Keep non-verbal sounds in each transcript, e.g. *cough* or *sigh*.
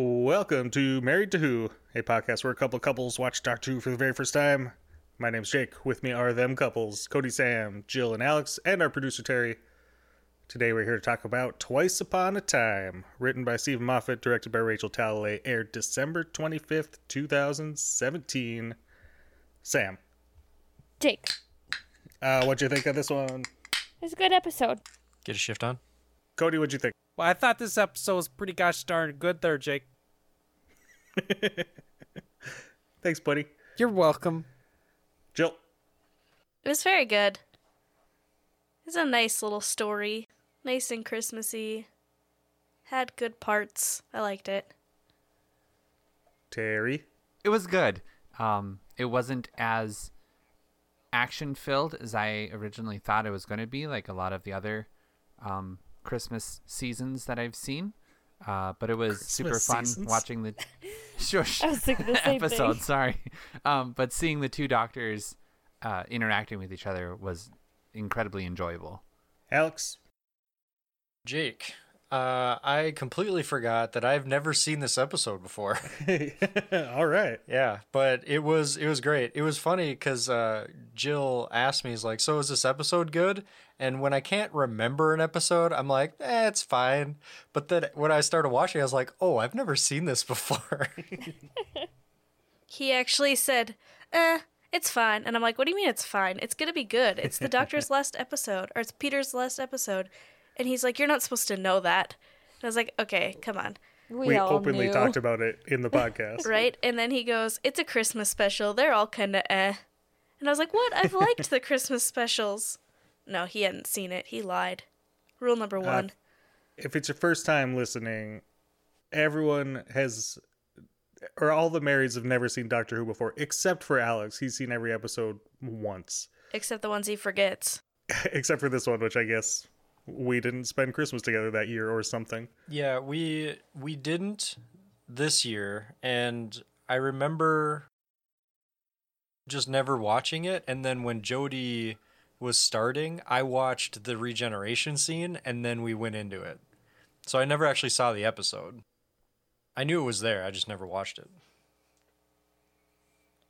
Welcome to Married to Who, a podcast where a couple of couples watch Doctor Who for the very first time. My name's Jake. With me are them couples Cody, Sam, Jill, and Alex, and our producer Terry. Today we're here to talk about Twice Upon a Time, written by Steven Moffat, directed by Rachel Talalay, aired December 25th, 2017. Sam, Jake. uh, what'd you think of this one? It's a good episode. Get a shift on. Cody, what'd you think? Well, I thought this episode was pretty gosh darn good there, Jake. *laughs* Thanks, buddy. You're welcome. Jill, It was very good. It's a nice little story. Nice and Christmassy. Had good parts. I liked it. Terry, It was good. Um, it wasn't as action filled as I originally thought it was going to be, like a lot of the other um, Christmas seasons that I've seen. Uh, but it was super fun seasons? *laughs* watching the shush I was thinking the *laughs* episode. thing. Sorry, um, but seeing the two doctors uh, interacting with each other was incredibly enjoyable. Alex, Jake, uh, I completely forgot that I've never seen this episode before. *laughs* *laughs* all right. yeah, but it was it was great. It was funny because uh, Jill asked me, "Is like, so is this episode good?" And when I can't remember an episode, I'm like, "Eh, it's fine." But then when I started watching, I was like, "Oh, I've never seen this *laughs* before." He actually said, eh, it's fine. And I'm like, what do you mean it's fine? It's going to be good. It's the doctor's last episode, or it's Peter's last episode. And he's like, you're not supposed to know that. And I was like, okay, come on. We, We, all openly knew. talked about it in the *laughs* podcast. Right? And then he goes, it's a Christmas special. They're all kind of eh. And I was like, what? I've liked the Christmas specials. No, he hadn't seen it. He lied. Rule number one. if it's your first time listening, everyone has, or all the marrieds have never seen Doctor Who before, except for Alex. He's seen every episode once, Except the ones he forgets. *laughs* except for this one, which I guess we didn't spend Christmas together that year or something. Yeah, we we didn't this year, and I remember just never watching it. And then when Jodie was starting, I watched the regeneration scene, and then we went into it. So I never actually saw the episode. I knew it was there. I just never watched it.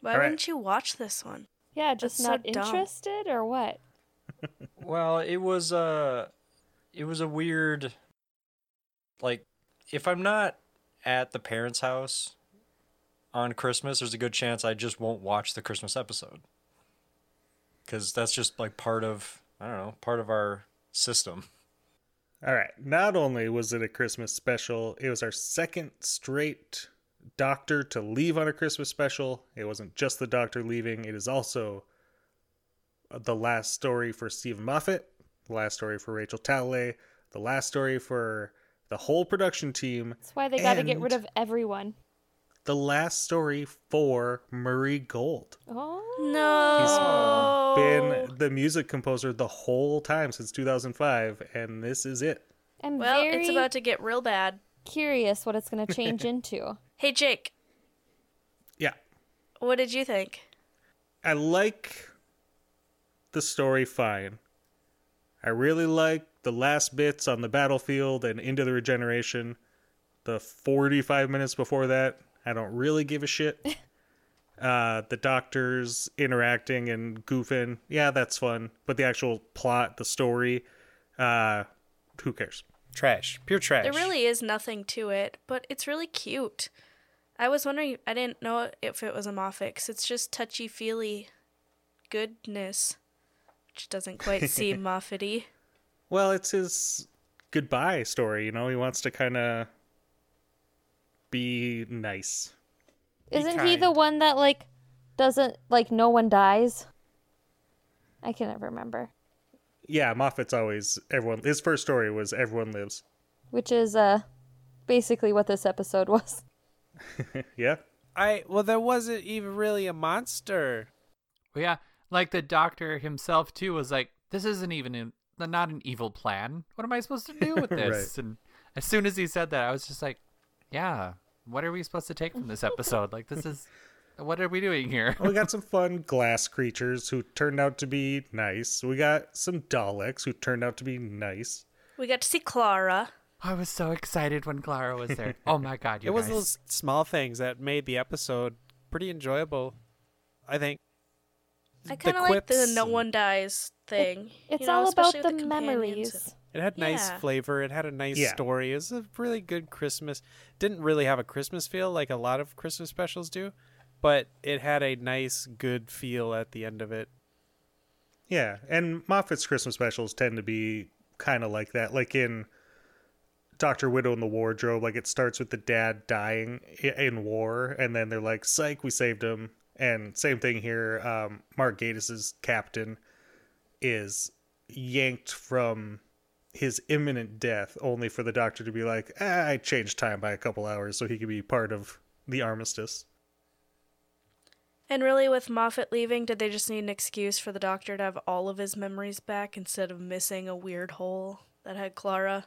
Why All right. wouldn't you watch this one? Yeah, just That's so not dumb. interested or what? *laughs* Well, it was uh it was a weird like if I'm not at the parents' house on Christmas, there's a good chance I just won't watch the Christmas episode. Cuz that's just like part of I don't know, part of our system. All right. Not only was it a Christmas special, it was our second straight Doctor to leave on a Christmas special. It wasn't just the Doctor leaving, it is also the last story for Steven Moffat, the last story for Rachel Talalay, the last story for the whole production team, That's why they got to get rid of everyone. the last story for Murray Gold. Oh. No. He's Been the music composer the whole time since 2005, and this is it. I'm Well, very it's about to get real bad. curious what it's going *laughs* to change into. Hey, Jake, Yeah. what did you think? I like the story fine. I really like the last bits on the battlefield and into the regeneration. The 45 minutes before that, I don't really give a shit. *laughs* uh, the doctors interacting and goofing, yeah, that's fun. But the actual plot, the story, uh, who cares? Trash. Pure trash. There really is nothing to it, but it's really cute. I was wondering, I didn't know if it was a Moffat, 'cause it's just touchy feely goodness, which doesn't quite seem *laughs* Moffat-y. Well, it's his goodbye story, you know? He wants to kind of be nice. Isn't he the one that like doesn't like no one dies? I can never remember. Yeah, Moffat's always everyone. His first story was Everyone Lives. which is uh basically what this episode was. *laughs* *laughs* Yeah. I well, there wasn't even really a monster. Well, yeah, like the doctor himself too was like, "This isn't even an, not an evil plan. What am I supposed to do with *laughs* this?" And as soon as he said that, I was just like, "Yeah, what are we supposed to take from this episode? Like, this is what are we doing here?" we got *laughs* some fun glass creatures who turned out to be nice. We got some Daleks who turned out to be nice. We got to see Clara. I was so excited when Clara was there. *laughs* Oh my god, you it was guys. those small things that made the episode pretty enjoyable. I think. I kind of like the no one dies thing. It's you know, all about especially the, memories. It had nice Yeah. flavor. It had a nice Yeah. story. It was a really good Christmas. Didn't really have a Christmas feel like a lot of Christmas specials do, but it had a nice, good feel at the end of it. Yeah, and Moffat's Christmas specials tend to be kind of like that. Like in Doctor Widow in the Wardrobe, like it starts with the dad dying in war, and then they're like, "Psych, we saved him." And same thing here. Um, Mark Gatiss's captain is yanked from his imminent death, only for the doctor to be like, ah, "I changed time by a couple hours so he could be part of the armistice." And really, with Moffat leaving, did they just need an excuse for the doctor to have all of his memories back instead of missing a weird hole that had Clara?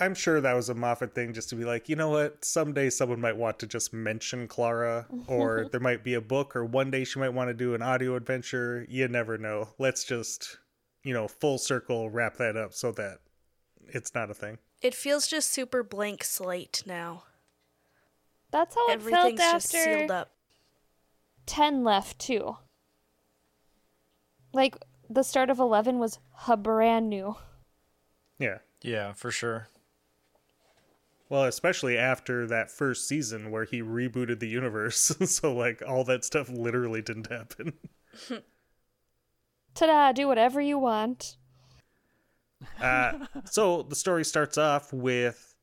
I'm sure that was a Moffat thing just to be like, you know what, someday someone might want to just mention Clara, or *laughs* there might be a book, or one day she might want to do an audio adventure. You never know. Let's just, you know, full circle wrap that up so that it's not a thing. It feels just super blank slate now. That's how it Everything's felt just sealed after up. 10 left too. Like the start of 11 was ha brand new. Yeah. Yeah, for sure. Well, especially after that first season where he rebooted the universe. *laughs* so, like, all that stuff literally didn't happen. Ta-da, do whatever you want. Uh, so the story starts off with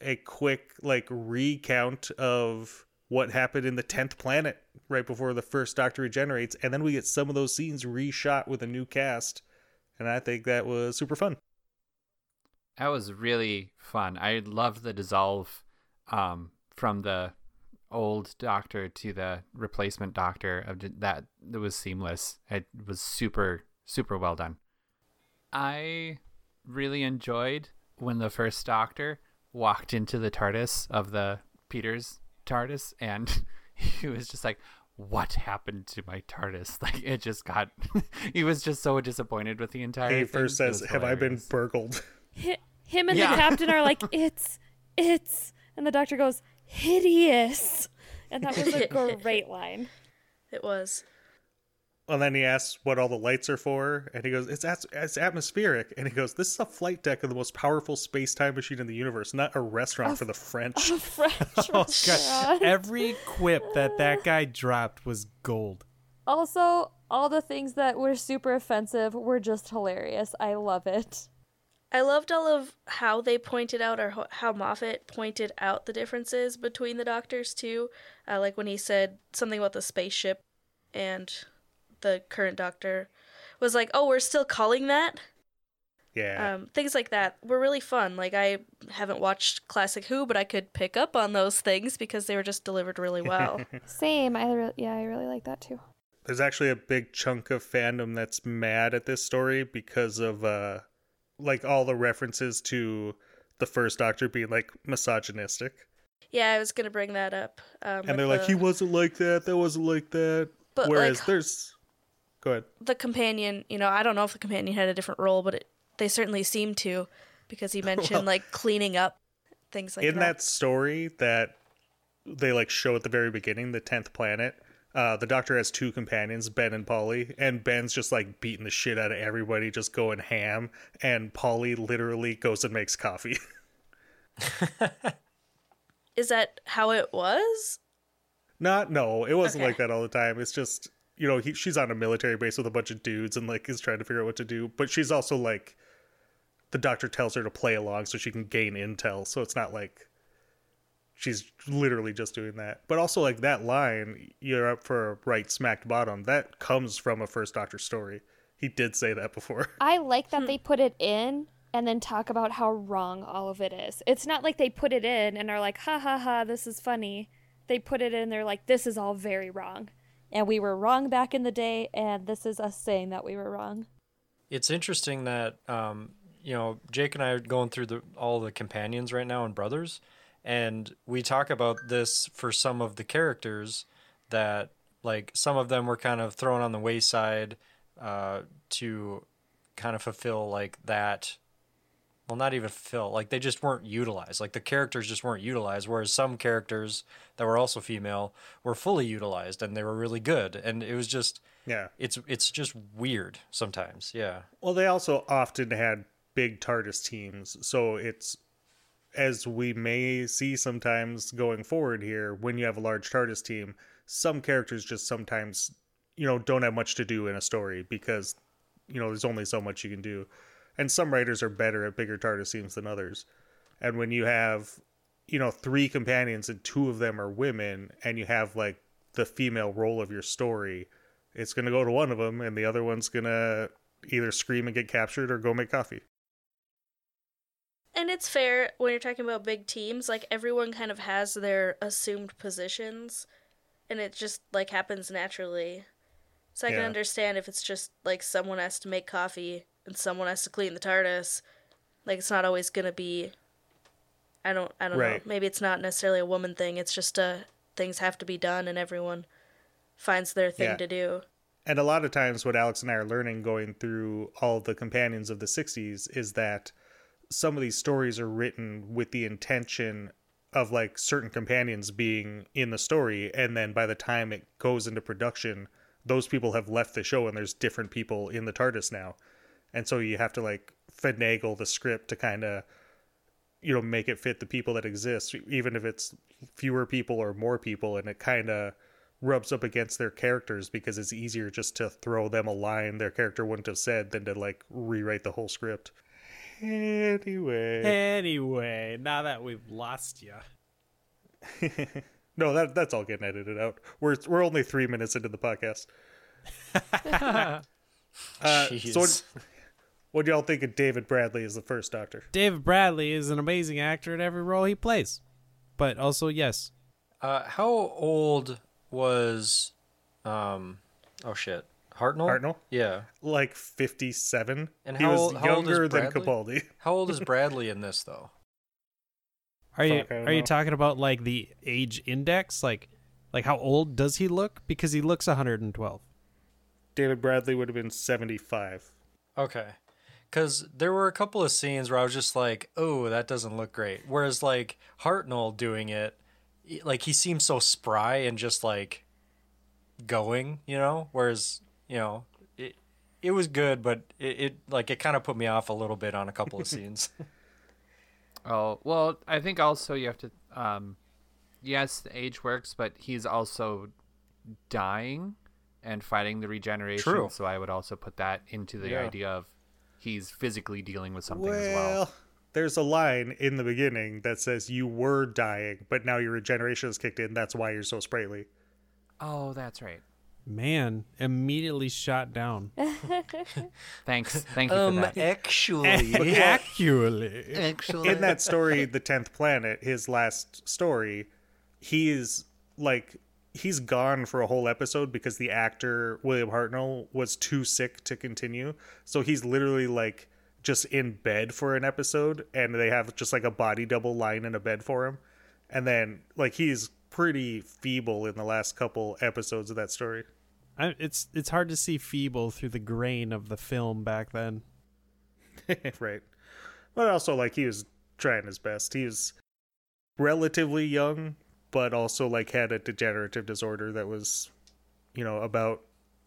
a quick like recount of what happened in the 10th planet right before the first doctor regenerates and then we get some of those scenes reshot with a new cast and i think that was super fun That was really fun. I loved the dissolve um, from the old doctor to the replacement doctor of j- that. Was seamless. It was super super well done. I really enjoyed when the first doctor walked into the TARDIS of the Peter's TARDIS and *laughs* he was just like what happened to my TARDIS? *laughs* Like it just got *laughs* he was just so disappointed with the entire he thing. first says have i been burgled Hi- Him and Yeah. the captain are like, *laughs* it's, it's. And the doctor goes, hideous. And that was a *laughs* great line. It was. and then he asks what all the lights are for and he goes it's, at- it's atmospheric and he goes this is a flight deck of the most powerful space-time machine in the universe not a restaurant for the french *laughs* A French oh, God, restaurant. every quip that that guy dropped was gold. Also, all the things that were super offensive were just hilarious. I love it. I loved all of how they pointed out, or how Moffat pointed out the differences between the doctors too. Uh, like when he said something about the spaceship, and the current doctor was like, "Oh, we're still calling that." yeah Um, things like that were really fun. Like I haven't watched classic Who, but I could pick up on those things because they were just delivered really well. *laughs* Same. I re- yeah, I really like that too. there's actually a big chunk of fandom that's mad at this story because of uh like all the references to the first doctor being like misogynistic yeah, I was gonna bring that up. Um, and they're like the- he wasn't like that that wasn't like that But, whereas like- there's go ahead the companion, you know, I don't know if the companion had a different role, but it, they certainly seem to because he *laughs* mentioned Well- like cleaning up things like that. in that. that story that they like show at the very beginning the 10th planet uh, the doctor has two companions, Ben and Polly, and Ben's just like beating the shit out of everybody, just going ham. And Polly literally goes and makes coffee. *laughs* Is that how it was? Not no, it wasn't Okay. like that all the time. It's just you know he, she's on a military base with a bunch of dudes and like is trying to figure out what to do. But she's also like the doctor tells her to play along so she can gain intel. So it's not like she's literally just doing that. But also like that line, "You're up for a right smacked bottom." That comes from a first Doctor story. He did say that before. *laughs* I like that they put it in and then talk about how wrong all of it is. It's not like they put it in and are like, ha ha ha, this is funny. They put it in, they're like, this is all very wrong. And we were wrong back in the day, and this is us saying that we were wrong. It's interesting that um, you know Jake and I are going through the all the companions right now and brothers, and we talk about this for some of the characters that like some of them were kind of thrown on the wayside uh, to kind of fulfill like that. Well, not even fulfill like they just weren't utilized. Like the characters just weren't utilized. Whereas some characters that were also female were fully utilized and they were really good. And it was just Yeah. it's it's just weird sometimes. Yeah. Well, they also often had big TARDIS teams, so it's as we may see sometimes going forward here. When you have a large TARDIS team, some characters just sometimes, you know, don't have much to do in a story because, you know, there's only so much you can do, and some writers are better at bigger TARDIS teams than others. And when you have, you know, three companions and two of them are women, and you have like the female role of your story, it's going to go to one of them, and the other one's going to either scream and get captured or go make coffee. And it's fair when you're talking about big teams, like everyone kind of has their assumed positions and it just like happens naturally. So I can understand if it's just like someone has to make coffee and someone has to clean the TARDIS. Like it's not always gonna be I don't I don't Right. know. Maybe it's not necessarily a woman thing, it's just uh things have to be done and everyone finds their thing Yeah. to do. And a lot of times, what Alex and I are learning going through all the companions of the 60s is that some of these stories are written with the intention of like certain companions being in the story. And then by the time it goes into production, those people have left the show and there's different people in the TARDIS now. And so you have to like finagle the script to kind of, you know, make it fit the people that exist, even if it's fewer people or more people. And it kind of rubs up against their characters because it's easier just to throw them a line their character wouldn't have said than to like rewrite the whole script. Anyway, Anyway, now that we've lost you. *laughs* no, that that's all getting edited out. We're we're only three minutes into the podcast. *laughs* uh, so Jeez. what, what do y'all think of David Bradley as the first Doctor? David Bradley is an amazing actor in every role he plays. But also, yes, Uh, how old was, um, oh shit, Hartnell? Hartnell? Yeah. Like fifty-seven. And he was old- how old is younger than Capaldi. *laughs* How old is Bradley in this though? are you Fuck, I don't are you talking about like the age index, like like how old does he look? Because he looks 112. David Bradley would have been seventy-five. Okay. Because there were a couple of scenes where I was just like, oh, that doesn't look great. Whereas, like, Hartnell doing it, like, he seems so spry and just, like, going, you know? Whereas, you know, it, it was good, but it, it like, it kind of put me off a little bit on a couple of *laughs* scenes. Oh well, I think also you have to. Um, yes, the age works, but he's also dying and fighting the regeneration. True. So I would also put that into the Yeah. idea of he's physically dealing with something well, as well. Well there's a line in the beginning that says you were dying, but now your regeneration has kicked in. That's why you're so sprightly. Oh, that's right. Man, immediately shot down. *laughs* Thanks. Thank you um, for that. actually. *laughs* Actually, Actually, in that story, The Tenth Planet, his last story, he's like he's gone for a whole episode because the actor William Hartnell was too sick to continue. So he's literally like just in bed for an episode, and they have just like a body double lying in a bed for him, and then like he's pretty feeble in the last couple episodes of that story. I, it's it's hard to see feeble through the grain of the film back then. *laughs* right. But also, like, he was trying his best. He was relatively young, but also, like, had a degenerative disorder that was, you know, about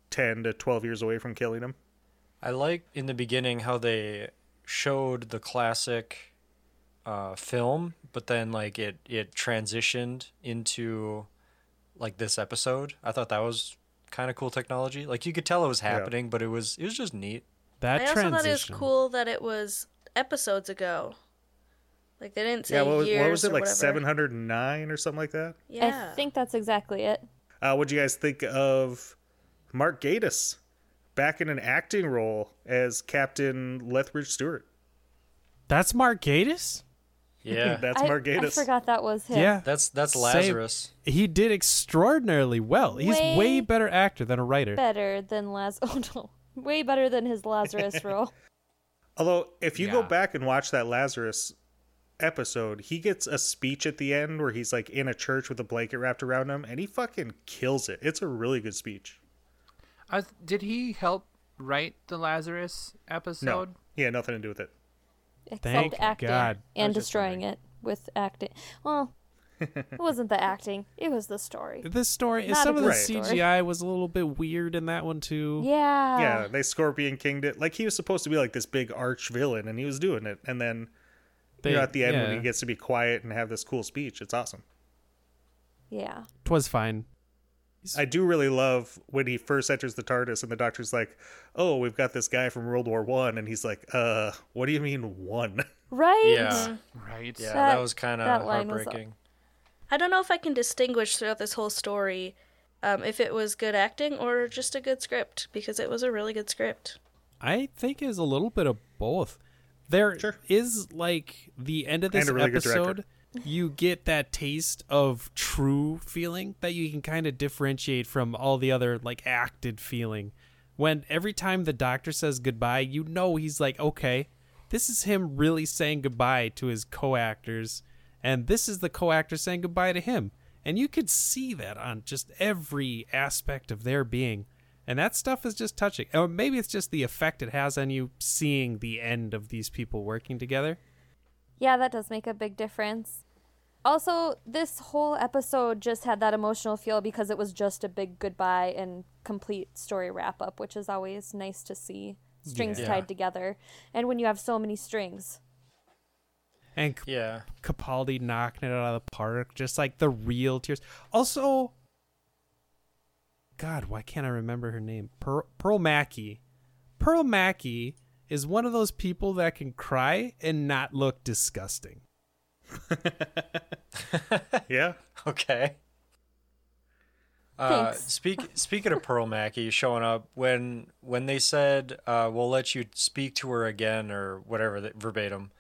10 to 12 years away from killing him. I like in the beginning how they showed the classic uh, film, but then like it it transitioned into like this episode. I thought that was kind of cool technology. Like you could tell it was happening, but it was it was just neat. That I also transition. thought it was cool that it was episodes ago. Like they didn't say yeah, what was, years what was it, or like 709 or something like that? Yeah. I think that's exactly it. Uh, what'd you guys think of Mark Gatiss back in an acting role as Captain Lethbridge Stewart. That's Mark Gatiss? Yeah. *laughs* That's I, Mark I forgot that was him. Yeah. That's that's Same. Lazarus. He did extraordinarily well. He's Way way better actor than a writer. Better than Laz. *laughs* Oh no, way better than his Lazarus *laughs* role. Although, if you go back and watch that Lazarus episode, he gets a speech at the end where he's like in a church with a blanket wrapped around him, and he fucking kills it. It's a really good speech. I was- did he help write the Lazarus No, episode? he had nothing to do with it. Except Thank acting God. And destroying it with acting. Well, it wasn't the acting; it was the story. *laughs* This story, Not a some of the good story. CGI was a little bit weird in that one too. Yeah. yeah, they Scorpion Kinged it. Like he was supposed to be like this big arch villain, and he was doing it. And then, They, you know, at the end when he gets to be quiet and have this cool speech, it's awesome. Yeah. twas fine. I do really love when he first enters the TARDIS and the doctor's like, "Oh, we've got this guy from World War One," and he's like, "Uh, what do you mean one?" *laughs* Right. Yeah. Right. Yeah, That- that, was kind of that was- heartbreaking. I don't know if I can distinguish throughout this whole story um, if it was good acting or just a good script because it was a really good script. I think is a little bit of both. There is Sure. like the end of this And a really good director. episode, you get that taste of true feeling that you can kind of differentiate from all the other like acted feeling. When every time the doctor says goodbye, you know he's like, okay, this is him really saying goodbye to his co-actors, and this is the co-actor saying goodbye to him. And you could see that on just every aspect of their being. And that stuff is just touching. Or maybe it's just the effect it has on you seeing the end of these people working together. Yeah, that does make a big difference. Also, this whole episode just had that emotional feel because it was just a big goodbye and complete story wrap up, which is always nice to see. Strings Yeah. tied together. And when you have so many strings. And C- Yeah. Capaldi knocking it out of the park, just like the real tears. Also, God, why can't I remember her name? Pearl, Pearl Mackie. Pearl Mackie is one of those people that can cry and not look disgusting. *laughs* yeah, Okay. Uh, Thanks. speak, *laughs* speaking of Pearl Mackie showing up, when when they said uh, we'll let you speak to her again or whatever that verbatim,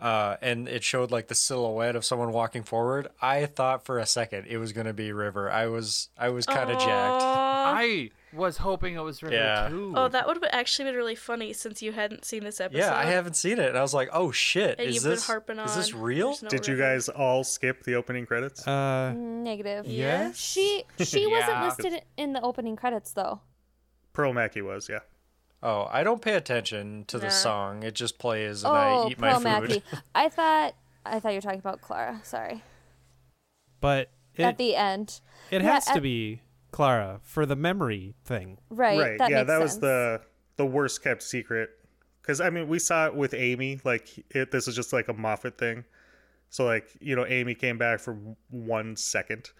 uh, and it showed like the silhouette of someone walking forward, I thought for a second it was gonna be River. I was I was kind of jacked. Aw. I was hoping it was River Yeah. too. Oh, that would have actually been really funny since you hadn't seen this episode. Yeah, I haven't seen it, and I was like, oh shit, And is you've been this harping is this real? no did you guys all skip the opening credits? Uh, Negative. Yes? She she *laughs* wasn't listed in the opening credits though. Pearl Mackie was, yeah. Oh, I don't pay attention to the Nah. song. It just plays, and oh, I eat my food. Mackie. *laughs* I thought I thought you were talking about Clara. Sorry. but it, At the end. it yeah, has to at- be Clara for the memory thing. Right. right. That yeah, makes that was the the worst kept secret. Because I mean, we saw it with Amy. Like it, this is just like a Moffat thing. So like you know, Amy came back for one second,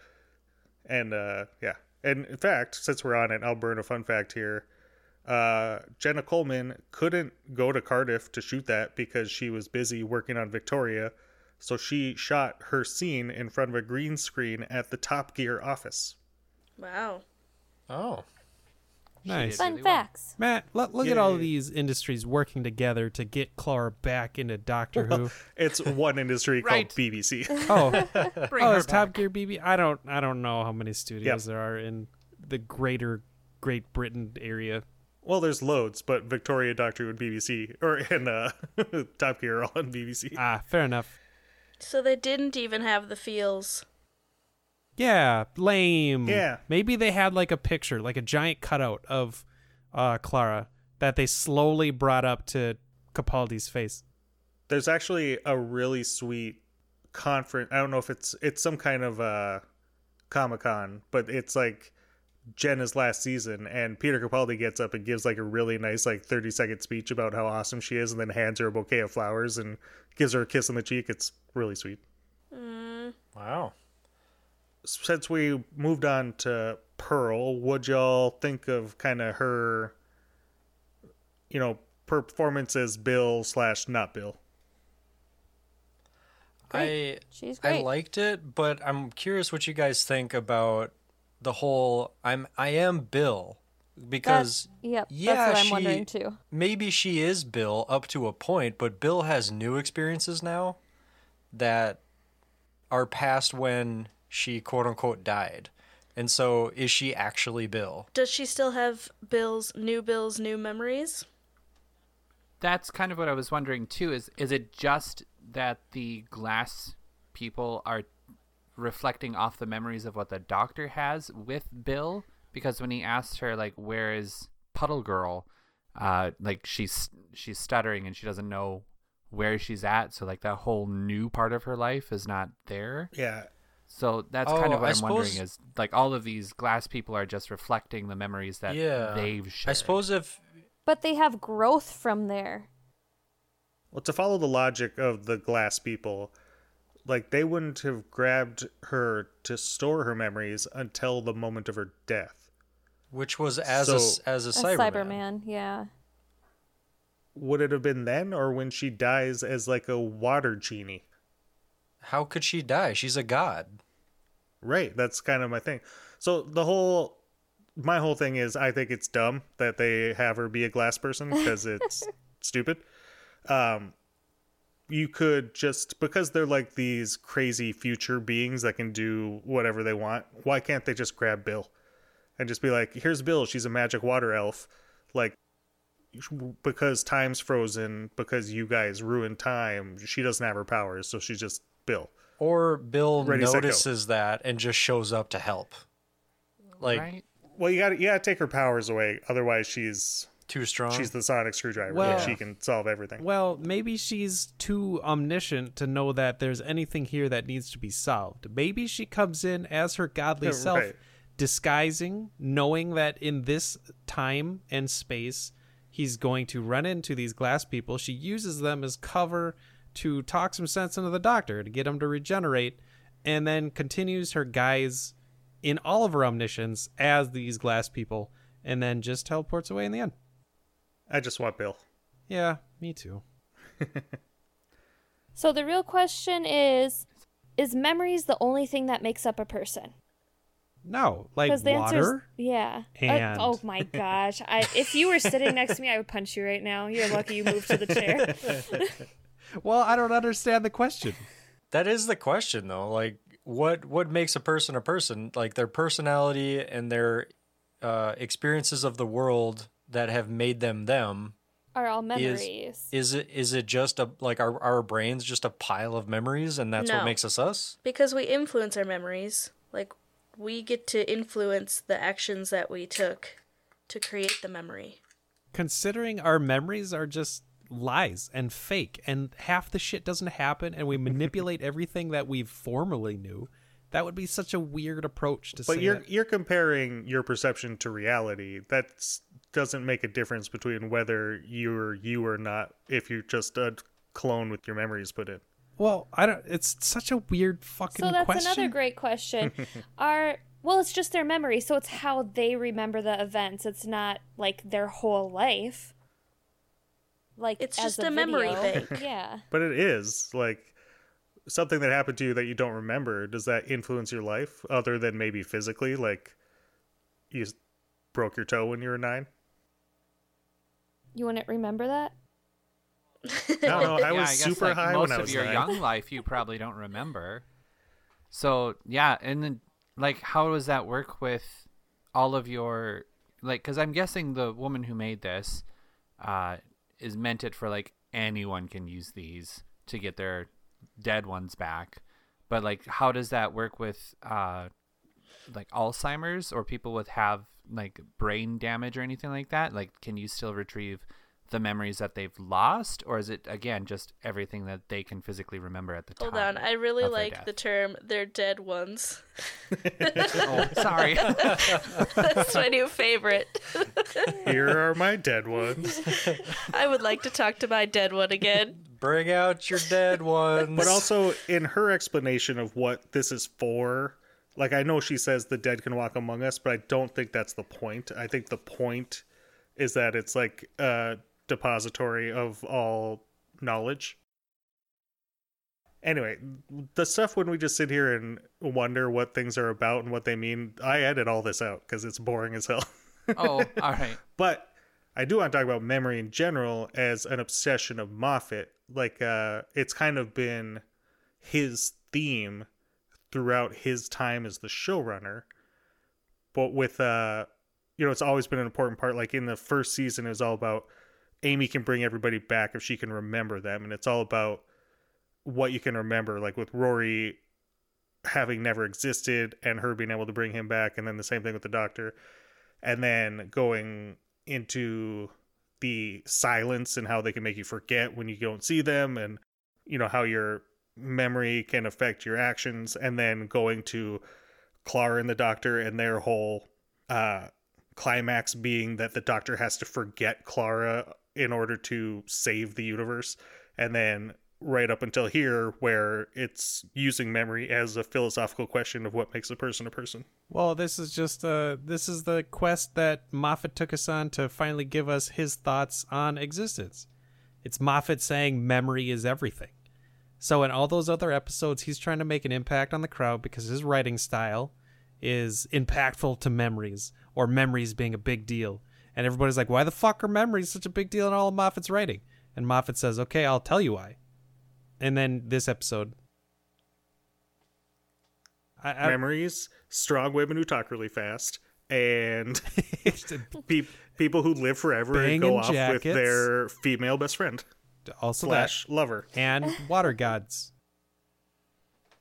and uh yeah. And in fact, since we're on it, I'll burn a fun fact here. Uh, Jenna Coleman couldn't go to Cardiff to shoot that because she was busy working on Victoria. So she shot her scene in front of a green screen at the Top Gear office. Wow. Oh, Nice. Fun really well. facts. Matt, look, look at all Yay. of these industries working together to get Clara back into Doctor Who. *laughs* It's one industry Right. called BBC. *laughs* Oh, Bring oh, her is Top. Gear BB? I don't, I don't know how many studios Yep. there are in the greater Great Britain area. Well, there's loads, but Victoria Doctor Who and BBC or and uh, *laughs* Top Gear are all on BBC. Ah, fair enough. So they didn't even have the feels. Yeah, lame. Yeah. Maybe they had like a picture, like a giant cutout of uh, Clara that they slowly brought up to Capaldi's face. There's actually a really sweet conference. I don't know if it's it's some kind of uh, Comic Con, but it's like Jenna's last season, and Peter Capaldi gets up and gives like a really nice like 30 second speech about how awesome she is, and then hands her a bouquet of flowers and gives her a kiss on the cheek. It's really sweet. wow. Since we moved on to Pearl, would y'all think of kind of her, you know, performance as Bill slash not Bill? I She's great. I liked it, but I'm curious what you guys think about the whole I'm I am Bill because Yep, Yeah, that's what I'm she- wondering too. maybe she is Bill up to a point, but Bill has new experiences now that are past when she quote unquote died. And so is she actually Bill? Does she still have Bill's new Bill's new memories? That's kind of what I was wondering too. Is is it just that the glass people are reflecting off the memories of what the doctor has with Bill? Because when he asked her like, "Where is Puddle Girl?" Uh, like she's she's stuttering and she doesn't know where she's at. So like that whole new part of her life is not there. Yeah. So that's kind Oh, of what I I'm wondering is like all of these glass people are just reflecting the memories that yeah. they've shared. I suppose if But they have growth from there. Well, to follow the logic of the glass people, like they wouldn't have grabbed her to store her memories until the moment of her death. which was as a as a, A Cyberman. Cyberman, yeah. Would it have been then or when she dies as like a water genie? How could she die? She's a god. Right, that's kind of my thing. So the whole my whole thing is I think it's dumb that they have her be a glass person *laughs* because it's stupid. Um you could just because they're like these crazy future beings that can do whatever they want. Why can't they just grab Bill and just be like, "Here's Bill, she's a magic water elf." Like because time's frozen because you guys ruined time, she doesn't have her powers, so she's just Bill. Or Bill Ready, set, notices that and just shows up to help. Like right? Well, you got to you got to take her powers away, otherwise she's too strong. she's the sonic screwdriver. Well- like she can solve everything. Well, maybe she's too omniscient to know that there's anything here that needs to be solved. Maybe she comes in as her godly Yeah, self, disguising, knowing that in this time and space, he's going to run into these glass people. She uses them as cover to talk some sense into the doctor to get him to regenerate, and then continues her guise in all of her omniscience as these glass people, and then just teleports away in the end. I just want Bill. Yeah, me too. *laughs* So the real question is is memories the only thing that makes up a person? No, like Because the answer water. yeah. Uh, and- oh my *laughs* gosh! I, if you were sitting next to me, I would punch you right now. You're lucky you moved to the chair. *laughs* Well, I don't understand the question. *laughs* That is the question though. Like what what makes a person a person? Like their personality and their uh, experiences of the world that have made them them. Are all memories? Is it is it just a like our our brains just a pile of memories and that's No. what makes us us? Because we influence our memories. Like, we get to influence the actions that we took to create the memory. Considering our memories are just lies and fake, and half the shit doesn't happen, and we manipulate *laughs* everything that we formerly knew, that would be such a weird approach to But say. you're that. you're comparing your perception to reality. That doesn't make a difference between whether you're you or not. If you're just a clone with your memories put in. Well, I don't. It's such a weird fucking so that's question. another great question. *laughs* Are well, it's just their memory, so it's how they remember the events. It's not like their whole life. Like It's just a memory video. bank. *laughs* Yeah. But it is like something that happened to you that you don't remember. Does that influence your life other than maybe physically? Like you broke your toe when you were nine. You wouldn't remember that? No, no, I *laughs* Yeah, was guess, super like, high most when I was of your nine. young life you probably don't remember. So yeah, and then like how does that work with all of your like? Because I'm guessing the woman who made this uh, is meant it for like anyone can use these to get their dead ones back. But like, how does that work with uh, like Alzheimer's or people with have like brain damage or anything like that? Like, can you still retrieve the memories that they've lost, or is it again just everything that they can physically remember at the time? Hold on, I really like the term "they're dead ones." *laughs* oh, sorry. *laughs* That's my new favorite. *laughs* Here are my dead ones. I would like to talk to my dead one again. Bring out your dead ones. But also in her explanation of what this is for, like I know she says the dead can walk among us, but I don't think that's the point. I think the point is that it's like a depository of all knowledge. Anyway, the stuff when we just sit here and wonder what things are about and what they mean, I edit all this out because it's boring as hell. *laughs* Oh, all right. *laughs* But I do want to talk about memory in general as an obsession of Moffat. Like, uh, it's kind of been his theme throughout his time as the showrunner. But with, uh, you know, it's always been an important part. Like in the first season, it was all about Amy can bring everybody back if she can remember them. And it's all about what you can remember. Like with Rory having never existed and her being able to bring him back. And then the same thing with the doctor. And then going into the silence and how they can make you forget when you don't see them and you know how your memory can affect your actions and then going to Clara and the doctor and their whole uh climax being that the doctor has to forget Clara in order to save the universe and then right up until here where it's using memory as a philosophical question of what makes a person a person. Well, this is just uh this is the quest that Moffat took us on to finally give us his thoughts on existence. It's Moffat saying memory is everything. So in all those other episodes, he's trying to make an impact on the crowd because his writing style is impactful to memories or memories being a big deal. And everybody's like, why the fuck are memories such a big deal in all of Moffat's writing? And Moffat says, okay, I'll tell you why. And then this episode. I, I, Memories, strong women who talk really fast, and *laughs* pe- people who live forever and go Banging off with their female best friend also slash lover. And *laughs* water gods,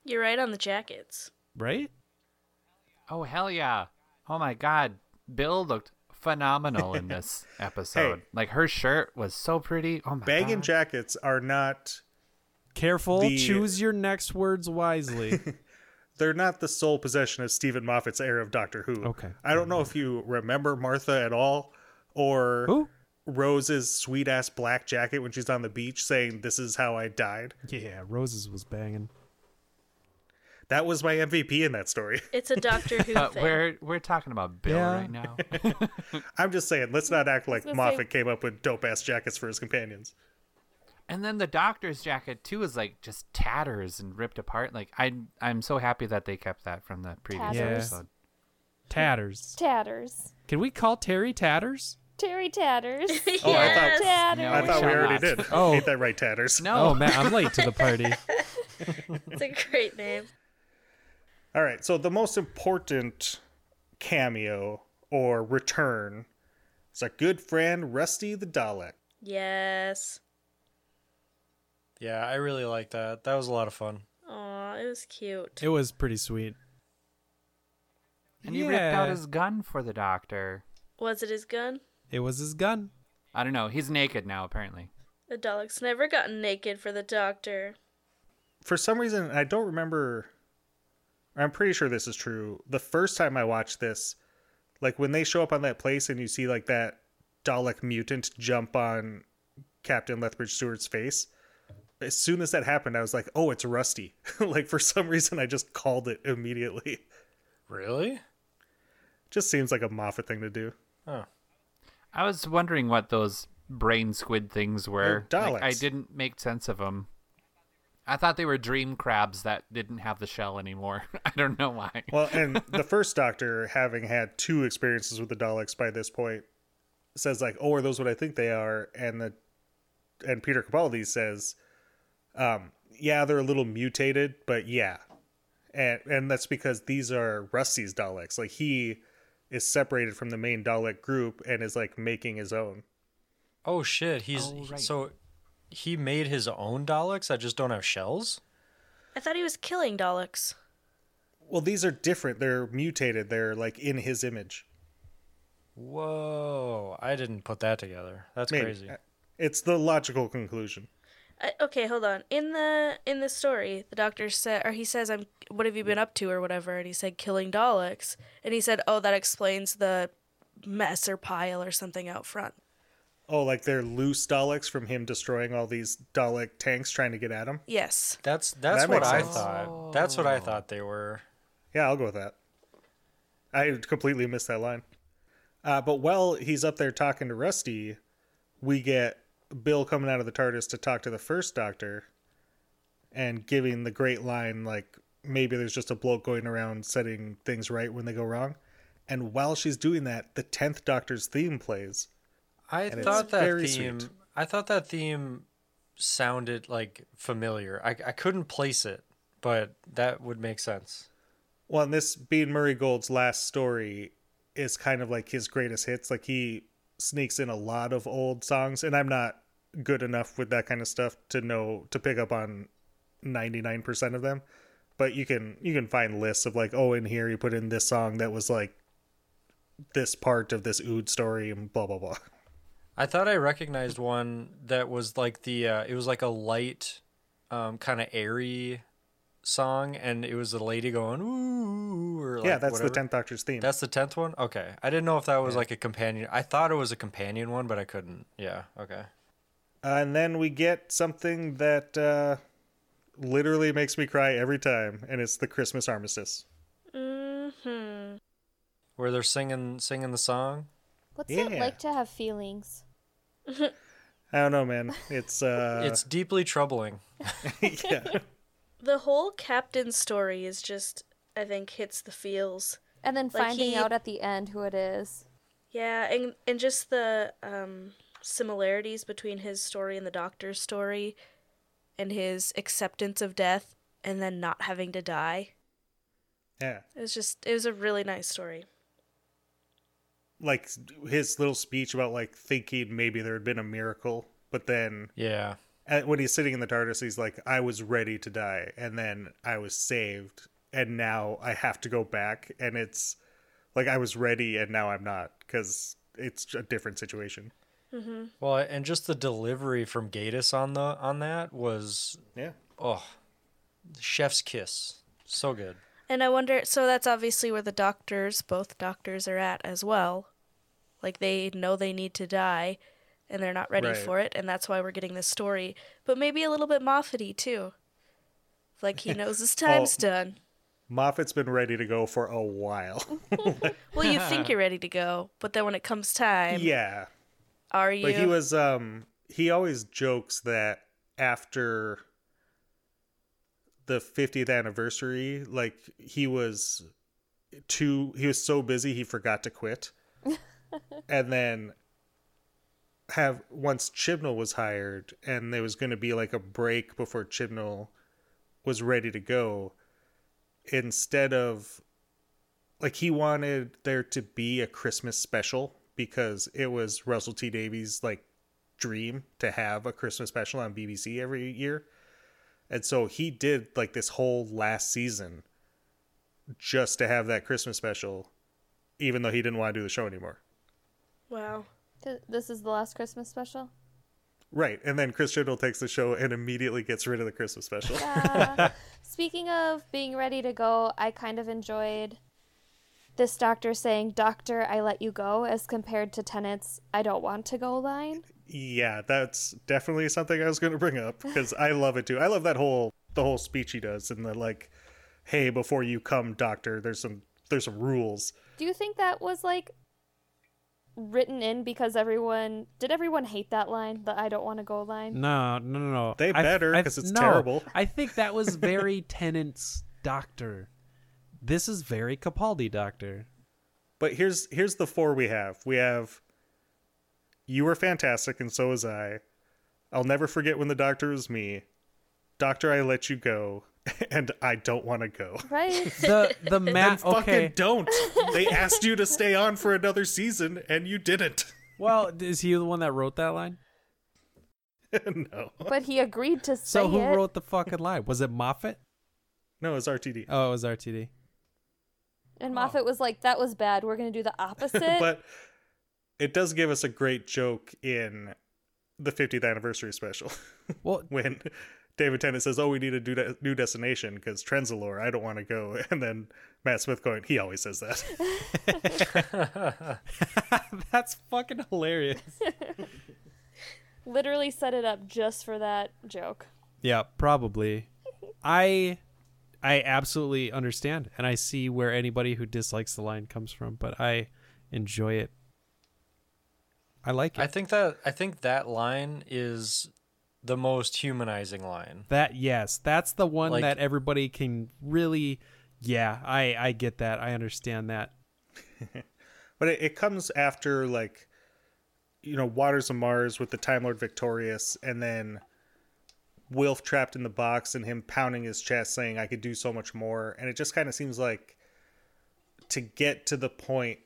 You're right on the jackets. right? Oh hell yeah! Oh my god, Bill looked phenomenal in this *laughs* episode. Like her shirt was so pretty. Oh my Bag and jackets are not Careful, The- choose your next words wisely. *laughs* they're not the sole possession of Steven Moffat's era of Doctor Who. Okay. I don't know if you remember Martha at all or Who? Rose's sweet ass black jacket when she's on the beach saying this is how I died. Yeah, Roses was banging. That was my MVP in that story. *laughs* It's a Doctor Who But *laughs* uh, thing. we're we're talking about Bill Yeah. right now. *laughs* I'm just saying, let's not act like Moffat say- came up with dope ass jackets for his companions. And then the doctor's jacket too is like just tatters and ripped apart. Like I I'm so happy that they kept that from the previous Tatters. Episode. Tatters. Tatters. Can we call Terry Tatters? Terry Tatters. Oh, I thought- yes. Tatters. No, I we thought we shall already not. did. Oh. Ain't that right, Tatters? No. Oh man, I'm late to the party. It's a great name. All right, so the most important cameo or return is our good friend Rusty the Dalek. Yes. Yeah, I really like that. That was a lot of fun. Aw, it was cute. It was pretty sweet. And he ripped out his gun for the doctor. Was it his gun? It was his gun. I don't know. He's naked now apparently. The Dalek's never gotten naked for the Doctor. For some reason, I don't remember. I'm pretty sure this is true. The first time I watched this, like when they show up on that place and you see like that Dalek mutant jump on Captain Lethbridge Stewart's face, as soon as that happened, I was like, "Oh, it's Rusty!" *laughs* like for some reason, I just called it immediately. Really? Just seems like a Moffat thing to do. Oh. I was wondering what those brain squid things were. They're Like, I didn't make sense of them. I thought they were dream crabs that didn't have the shell anymore. *laughs* I don't know why. Well, and *laughs* the first Doctor, having had two experiences with the Daleks by this point, says like, "Oh, are those what I think they are?" And the and Peter Capaldi says, um, "Yeah, they're a little mutated, but yeah." And and that's because these are Rusty's Daleks. Like he is separated from the main Dalek group and is like making his own. Oh shit, he's Oh, right. so he made his own Daleks that just don't have shells? I thought he was killing Daleks. Well, these are different. They're mutated. They're like in his image. Whoa, I didn't put that together. That's Maybe. crazy. It's the logical conclusion. I, okay, hold on. In the in the story, the doctor said, or he says, "I'm. What have you been up to, or whatever?" And he said, "Killing Daleks." And he said, "Oh, that explains the mess or pile or something out front." Oh, like they're loose Daleks from him destroying all these Dalek tanks trying to get at him? Yes. That's that's That what makes I sense. thought. That's what I thought they were. Yeah, I'll go with that. I completely missed that line. Uh, but while he's up there talking to Rusty, we get Bill coming out of the TARDIS to talk to the first Doctor and giving the great line, like, maybe there's just a bloke going around setting things right when they go wrong. And while she's doing that, the tenth Doctor's theme plays. I And it's thought that theme. sweet. I thought that theme sounded like familiar. I I couldn't place it, but that would make sense. Well, and this being Murray Gold's last story is kind of like his greatest hits. Like he sneaks in a lot of old songs, and I'm not good enough with that kind of stuff to know to pick up on 99% of them. But you can you can find lists of like, oh, in here you put in this song that was like this part of this Ood story and blah blah blah. I thought I recognized one that was like the. Uh, it was like a light, um, kind of airy song, and it was a lady going ooh. Or like yeah, that's whatever. the tenth Doctor's theme. That's the tenth one. Okay, I didn't know if that was like a companion. I thought it was a companion one, but I couldn't. Yeah. Okay. Uh, and then we get something that uh, literally makes me cry every time, and it's the Christmas armistice. Mm-hmm. Where they're singing singing the song. What's it like to have feelings? I don't know, man. It's uh, *laughs* it's deeply troubling. *laughs* *laughs* yeah. The whole captain story is just, I think, hits the feels. And then Like finding he- out at the end who it is. Yeah, and and just the um, similarities between his story and the doctor's story, and his acceptance of death, and then not having to die. Yeah. It was just, it was a really nice story. Like his little speech about like thinking maybe there had been a miracle, but then Yeah. and when he's sitting in the TARDIS, he's like, I was ready to die, and then I was saved, and now I have to go back, and it's like I was ready, and now I'm not, because it's a different situation. Mm-hmm. Well, and just the delivery from Gatiss on the on that was Yeah. oh, chef's kiss. So good. And I wonder, so that's obviously where the doctors, both doctors, are at as well. Like they know they need to die, and they're not ready Right. for it, and that's why we're getting this story. But maybe a little bit Moffat-y too. Like he *laughs* knows his time's Oh. done. Moffat's been ready to go for a while. *laughs* *laughs* Well, you think you're ready to go, but then when it comes time, yeah. are you? But he was um he always jokes that after the 50th anniversary, like he was too he was so busy he forgot to quit. And then have once Chibnall was hired and there was going to be like a break before Chibnall was ready to go instead of like he wanted there to be a Christmas special because it was Russell T Davies like dream to have a Christmas special on BBC every year. And so he did like this whole last season just to have that Christmas special even though he didn't want to do the show anymore. Wow. This is the last Christmas special. Right. And then Chris Chibnall takes the show and immediately gets rid of the Christmas special. Uh, *laughs* speaking of being ready to go, I kind of enjoyed this doctor saying, Doctor, I let you go, as compared to Tennant's I don't want to go line. Yeah, that's definitely something I was going to bring up because I love it too. I love that whole the whole speech he does and the like, "Hey, before you come, doctor, there's some there's some rules." Do you think that was like written in because everyone did everyone hate that line, the I don't want to go line? No, no, no, no. They I- better, 'cause it's no, terrible. I think that was very *laughs* Tennant's Doctor. This is very Capaldi Doctor. But here's here's the four we have. We have you were fantastic and so was I. I'll never forget when the doctor was me. Doctor, I let you go, *laughs* and I don't want to go. Right? The the *laughs* Then Matt. fucking Okay. don't. They asked you to stay on for another season, and you didn't. *laughs* Well, is he the one that wrote that line? no, but he agreed to say So who it. wrote the fucking line? Was it Moffat? no, it was RTD. Oh, it was RTD. and Moffat was like, That was bad. We're gonna do the opposite. but it does give us a great joke in the 50th anniversary special Well, when David Tennant says, "Oh, we need a new, de- new destination because Trenzalore. I don't want to go." *laughs* And then Matt Smith going, "He always says that." *laughs* *laughs* that's fucking hilarious. Literally set it up just for that joke. Yeah, probably. I I absolutely understand and I see where anybody who dislikes the line comes from, but I enjoy it. I like it. I think that I think that line is the most humanizing line. that yes, that's the one Like- that everybody can really yeah, I I get that. I understand that. *laughs* but it, it comes after like you know waters of mars with the time lord victorious and then wilf trapped in the box and him pounding his chest saying i could do so much more and it just kind of seems like to get to the point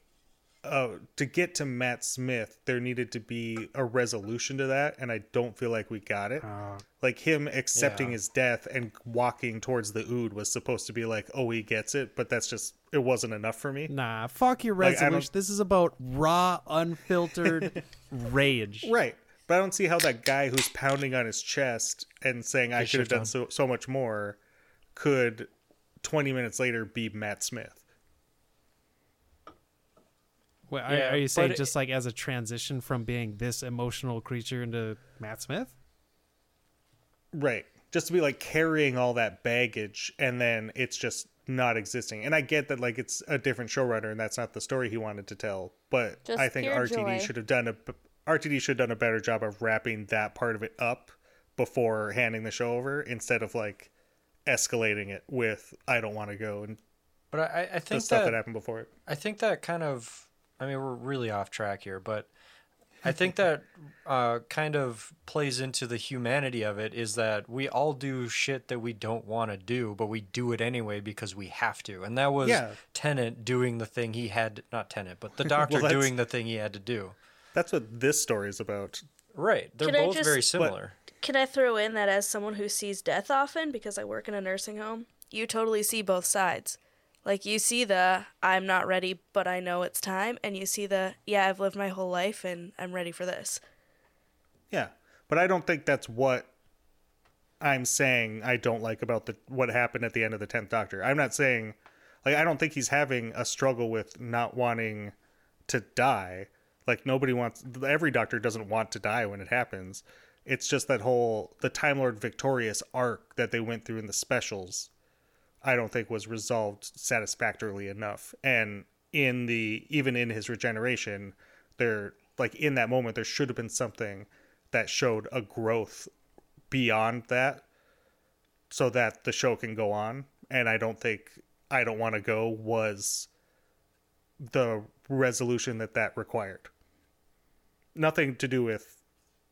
uh, to get to Matt Smith, there needed to be a resolution to that, and I don't feel like we got it. like him accepting Yeah. his death and walking towards the Ood was supposed to be like, oh, he gets it, but that's just it wasn't enough for me. Nah, fuck your Like, resolution. This is about raw, unfiltered *laughs* rage. Right. But I don't see how that guy who's pounding on his chest and saying I could have done. so so much more could 20 minutes later be Matt Smith. Wait, are, Yeah, are you saying but it- just like as a transition from being this emotional creature into Matt Smith? Right. Just to be like carrying all that baggage and then it's just not existing. And I get that like it's a different showrunner and that's not the story he wanted to tell, but Just I think RTD joy. should have done a RTD should have done a better job of wrapping that part of it up before handing the show over instead of like escalating it with I don't want to go and But I, I think the think stuff that, that happened before it. I think that kind of I mean we're really off track here, but *laughs* I think that uh, kind of plays into the humanity of it is that we all do shit that we don't want to do, but we do it anyway because we have to. And that was Yeah. Tennant doing the thing he had not Tennant, but the *laughs* doctor that's- doing the thing he had to do. That's what this story is about. Right. They're Can both just- very similar. Can I throw in that as someone who sees death often because I work in a nursing home, you totally see both sides. Like you see the I'm not ready, but I know it's time, and you see the yeah, I've lived my whole life and I'm ready for this. Yeah, but I don't think that's what I'm saying. I don't like about the what happened at the end of the tenth Doctor. I'm not saying like I don't think he's having a struggle with not wanting to die. Like nobody wants. Every Doctor doesn't want to die when it happens. It's just that whole the Time Lord Victorious arc that they went through in the specials. I don't think was resolved satisfactorily enough. And in the even in his regeneration, there like in that moment there should have been something that showed a growth beyond that so that the show can go on. And I don't think I don't want to go was the resolution that that required. Nothing to do with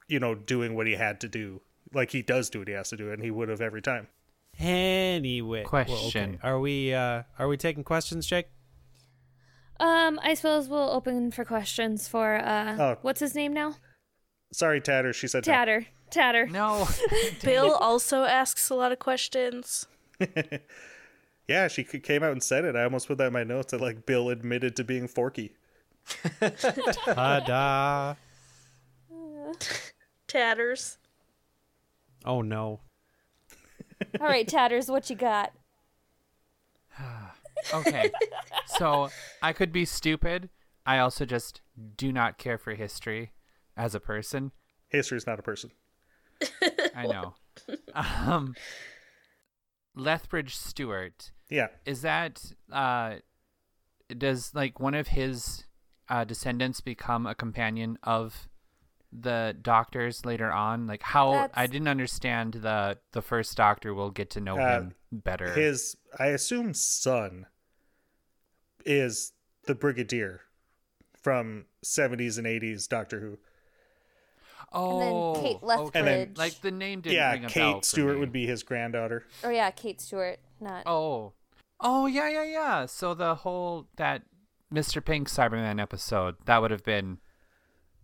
you know doing what he had to do. Like he does do what he has to do and he would have every time. Anyway, well, okay. Question. Are we uh are we taking questions, Jake? Um, I suppose we'll open for questions for uh, Oh. what's his name now? Sorry, Tatter. She said no. Tatter. Tatter. No. Bill also asks a lot of questions. *laughs* Yeah, she came out and said it. I almost put that in my notes that like Bill admitted to being Forky. *laughs* Ta-da. Tatters. Oh no. *laughs* All right, Tatters, what you got? *sighs* okay. So I could be stupid. I also just do not care for history as a person. History is not a person. I know. *laughs* um, Lethbridge Stewart Yeah. is that uh, does like one of his uh, descendants become a companion of the doctors later on? Like how I didn't understand the the first doctor will get to know Uh, him better. His, I assume, son is the Brigadier from 70s and 80s Doctor Who. oh, and then Kate okay. Lethbridge. Like the name didn't yeah, ring a bell Kate for Stewart me. would be his granddaughter. Oh yeah, Kate Stewart. Not. Oh. Oh yeah, yeah, yeah. So the whole that Mr. Pink Cyberman episode, that would have been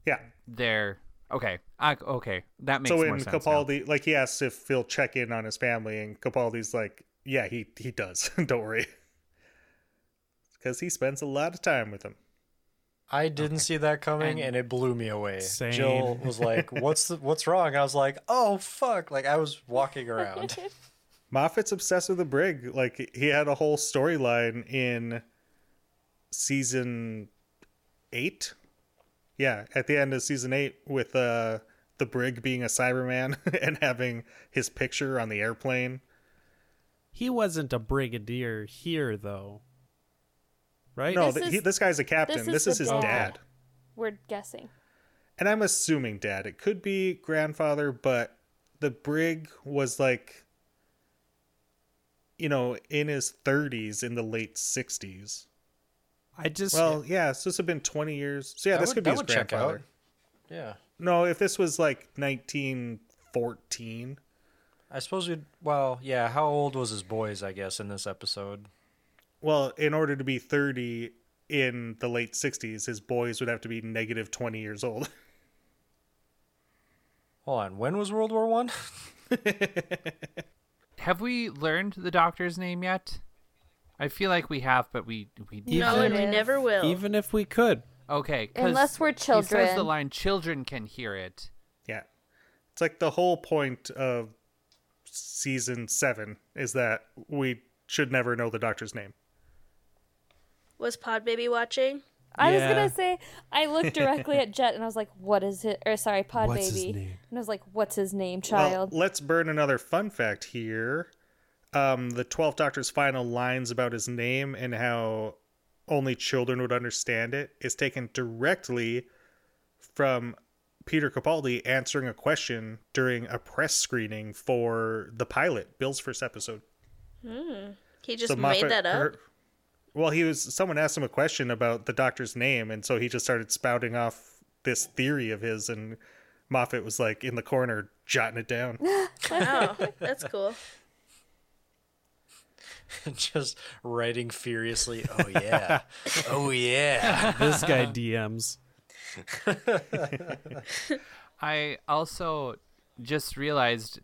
Yeah. their okay. I, okay. That makes sense. so more when sense. now. Capaldi, like, he asks if he'll check in on his family, and Capaldi's like, yeah, he, he does. *laughs* Don't worry. Because he spends a lot of time with him. I didn't see that coming, And- and, it blew me away. Same. Jill was like, *laughs* "What's the, what's wrong?" I was like, "Oh fuck!" Like I was walking around. *laughs* Moffat's obsessed with the brig. Like he had a whole storyline in season eight. Yeah, at the end of season eight with uh the brig being a Cyberman *laughs* and having his picture on the airplane. He wasn't a brigadier here though. Right? No, This th- is- he, this guy's a captain. this This is is, his dad. dad. We're guessing. And I'm assuming dad. It could be grandfather, but the brig was like you know, in his 30s in the late 60s. I just Well, yeah, so this have been 20 years. So yeah, That this would- could be that his grandfather. Yeah. No, if this was like 1914, I suppose we'd. Well, yeah. How old was his boys? I guess in this episode. well, in order to be 30 in the late 60s, his boys would have to be negative 20 years old. *laughs* Hold on. When was World War One? *laughs* *laughs* Have we learned the doctor's name yet? I feel like we have, but we we No, and we never will. even if we could, Okay. Unless we're children. He says the children. line "children can hear it." yeah. It's like the whole point of season 7 is that we should never know the doctor's name. Was Pod Baby watching? I was gonna say I looked directly at *laughs* Jet and I was like, "What is it?" Or sorry, Pod What's his Baby. name? And I was like, "What's his name, Well, child?" let's burn another fun fact here. Um, the 12th Doctor's final lines about his name and how only children would understand it is taken directly from Peter Capaldi answering a question during a press screening for the pilot, Bill's first episode. He just So made that up. heard- well, he was someone asked him a question about the doctor's name, and so he just started spouting off this theory of his, and Moffat was like in the corner jotting it down. *laughs* Oh, that's cool. *laughs* Just writing furiously. Oh yeah. oh yeah. *laughs* this guy DMs. *laughs* I also just realized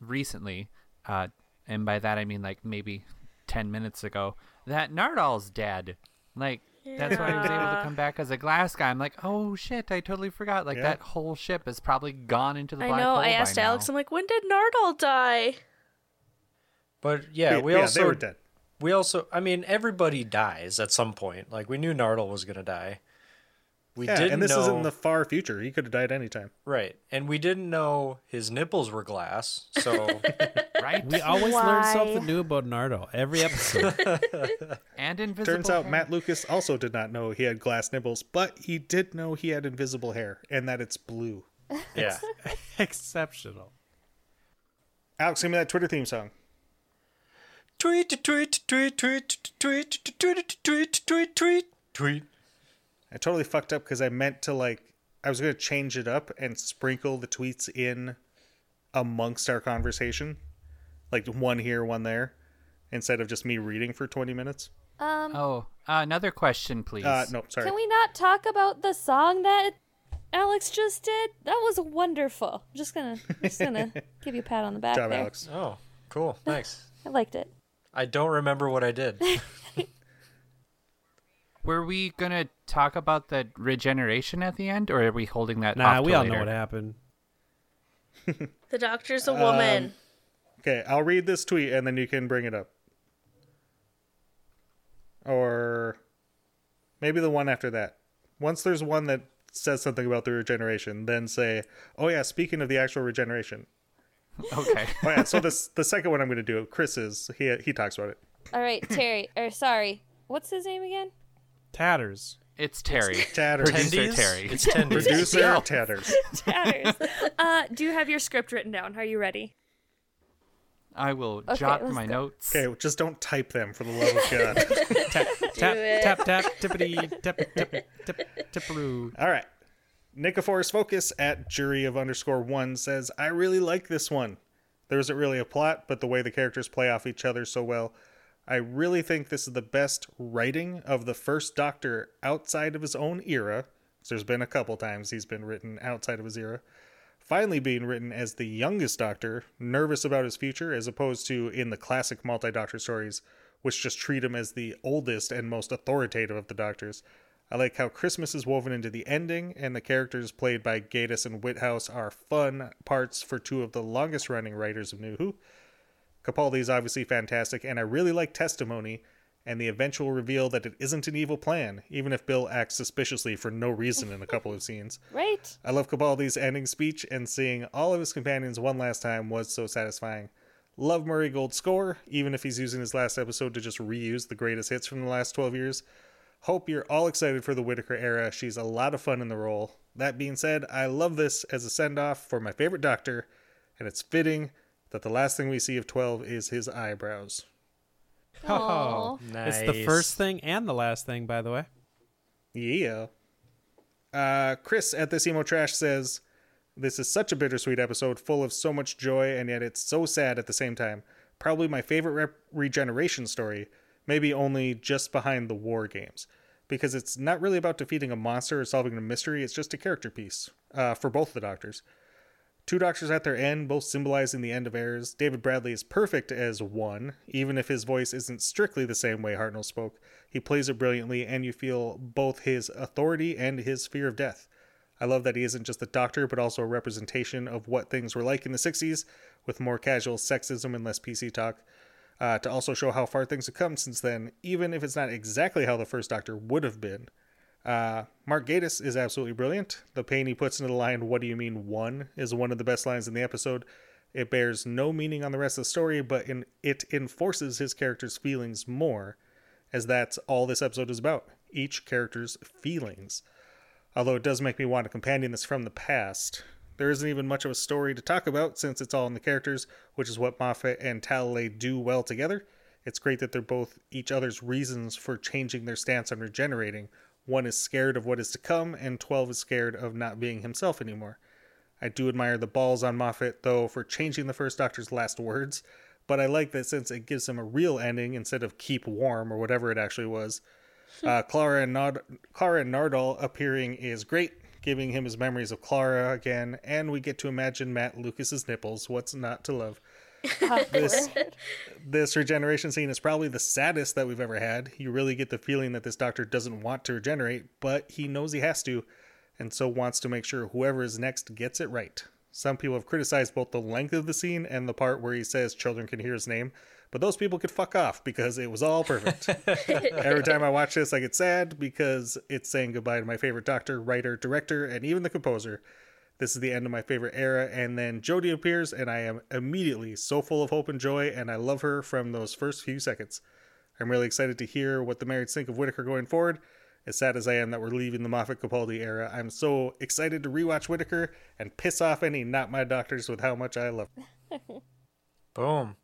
recently, uh, and by that I mean like maybe ten minutes ago, that Nardole's dead. Like that's why he was able to come back as a glass guy. I'm like, oh shit, I totally forgot. Like Yeah. that whole ship is probably gone into the I black know. hole. I asked Alex. now. I'm like, when did Nardole die? But yeah, we yeah, also they were dead. we also. I mean, everybody dies at some point. Like we knew Nardole was gonna die. We Yeah, didn't and this know is in the far future. He could have died anytime. right, and we didn't know his nipples were glass. So *laughs* right? We always learn something new about Nardole every episode. *laughs* and invisible. Turns out hair. Matt Lucas also did not know he had glass nipples, but he did know he had invisible hair and that it's blue. yeah, *laughs* Exceptional. Alex, give me that Twitter theme song. Tweet tweet tweet tweet tweet tweet tweet tweet tweet tweet tweet. I totally fucked up because I meant to like I was gonna change it up and sprinkle the tweets in amongst our conversation, like one here, one there, instead of just me reading for twenty minutes. Um, Oh, uh, another question, please. Uh, no, sorry. can we not talk about the song that Alex just did? That was wonderful. I'm just gonna, just gonna *laughs* give you a pat on the back Good job, there. Alex. Oh, cool. Thanks. *laughs* I liked it. I don't remember what I did. *laughs* Were we gonna talk about the regeneration at the end, or are we holding that? Nah, off we till all know what happened. *laughs* The doctor's a Um, woman. Okay, I'll read this tweet and then you can bring it up. Or maybe the one after that. Once there's one that says something about the regeneration, then say, "Oh yeah, speaking of the actual regeneration." *laughs* Okay. *laughs* Oh yeah, so this the second one I'm going to do. Chris is he he talks about it. All right, Terry. or sorry, what's his name again? Tatters. It's Terry. Tatters. Producer Terry. It's tendies. Producer Tatters. *laughs* Tatters. uh, do you have your script written down? Are you ready? I will Okay, jot my go. notes. Okay, just don't type them for the love of God. Tap tap it. tap tap tippity tip tip tip tipperoo. All right. Nicophorus Focus at jury of underscore one says, I really like this one. There isn't really a plot, but the way the characters play off each other so well. I really think this is the best writing of the first Doctor outside of his own era. There's been a couple times he's been written outside of his era. Finally being written as the youngest Doctor, nervous about his future, as opposed to in the classic multi Doctor stories, which just treat him as the oldest and most authoritative of the Doctors. I like how Christmas is woven into the ending, and the characters played by Gatiss and Whithouse are fun parts for two of the longest running writers of New Who. Capaldi is obviously fantastic, and I really like Testimony and the eventual reveal that it isn't an evil plan, even if Bill acts suspiciously for no reason in a couple of *laughs* scenes. Right. I love Capaldi's ending speech, and seeing all of his companions one last time was so satisfying. Love Murray Gold's score, even if he's using his last episode to just reuse the greatest hits from the last 12 years. Hope you're all excited for the Whitaker era. She's a lot of fun in the role. That being said, I love this as a send off for my favorite doctor, and it's fitting that the last thing we see of 12 is his eyebrows. Oh, Nice. it's the first thing and the last thing, by the way. Yeah. Uh, Chris at this emo trash says, "This is such a bittersweet episode, full of so much joy, and yet it's so sad at the same time. Probably my favorite rep- regeneration story, maybe only just behind the war games, because it's not really about defeating a monster or solving a mystery. It's just a character piece uh, for both the doctors." Two doctors at their end, both symbolizing the end of eras. David Bradley is perfect as one, even if his voice isn't strictly the same way Hartnell spoke. He plays it brilliantly, and you feel both his authority and his fear of death. I love that he isn't just a doctor, but also a representation of what things were like in the 60s, with more casual sexism and less PC talk, uh, to also show how far things have come since then, even if it's not exactly how the first Doctor would have been. Uh, Mark Gatiss is absolutely brilliant. The pain he puts into the line, What do you mean, one? is one of the best lines in the episode. It bears no meaning on the rest of the story, but in, it enforces his character's feelings more, as that's all this episode is about each character's feelings. Although it does make me want a companion that's from the past. There isn't even much of a story to talk about since it's all in the characters, which is what Moffat and Talalay do well together. It's great that they're both each other's reasons for changing their stance on regenerating. One is scared of what is to come, and 12 is scared of not being himself anymore. I do admire the balls on Moffat, though, for changing the first Doctor's last words, but I like that since it gives him a real ending instead of keep warm or whatever it actually was. Uh, Clara and Clara and Nardole appearing is great, giving him his memories of Clara again, and we get to imagine Matt Lucas's nipples. What's not to love? this this regeneration scene is probably the saddest that we've ever had. You really get the feeling that this doctor doesn't want to regenerate, but he knows he has to, and so wants to make sure whoever is next gets it right. Some people have criticized both the length of the scene and the part where he says children can hear his name, but those people could fuck off because it was all perfect. *laughs* Every time I watch this, I get sad because it's saying goodbye to my favorite doctor, writer, director, and even the composer. This is the end of my favorite era, and then Jodie appears, and I am immediately so full of hope and joy, and I love her from those first few seconds. I'm really excited to hear what the married think of Whitaker going forward. As sad as I am that we're leaving the Moffat Capaldi era, I'm so excited to rewatch Whitaker and piss off any not my doctors with how much I love. *laughs* Boom.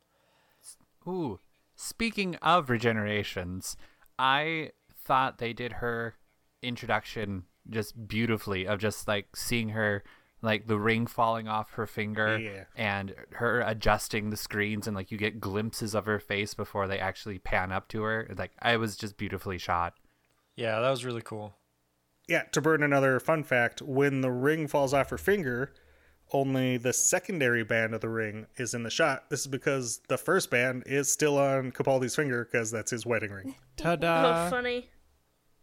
Ooh, speaking of regenerations, I thought they did her introduction just beautifully of just like seeing her like the ring falling off her finger Yeah. and her adjusting the screens and like you get glimpses of her face before they actually pan up to her. Like I was just beautifully shot. Yeah, that was really cool. Yeah, to burn another fun fact, when the ring falls off her finger, only the secondary band of the ring is in the shot. This is because the first band is still on Capaldi's finger because that's his wedding ring. *laughs* Ta-da! oh, funny.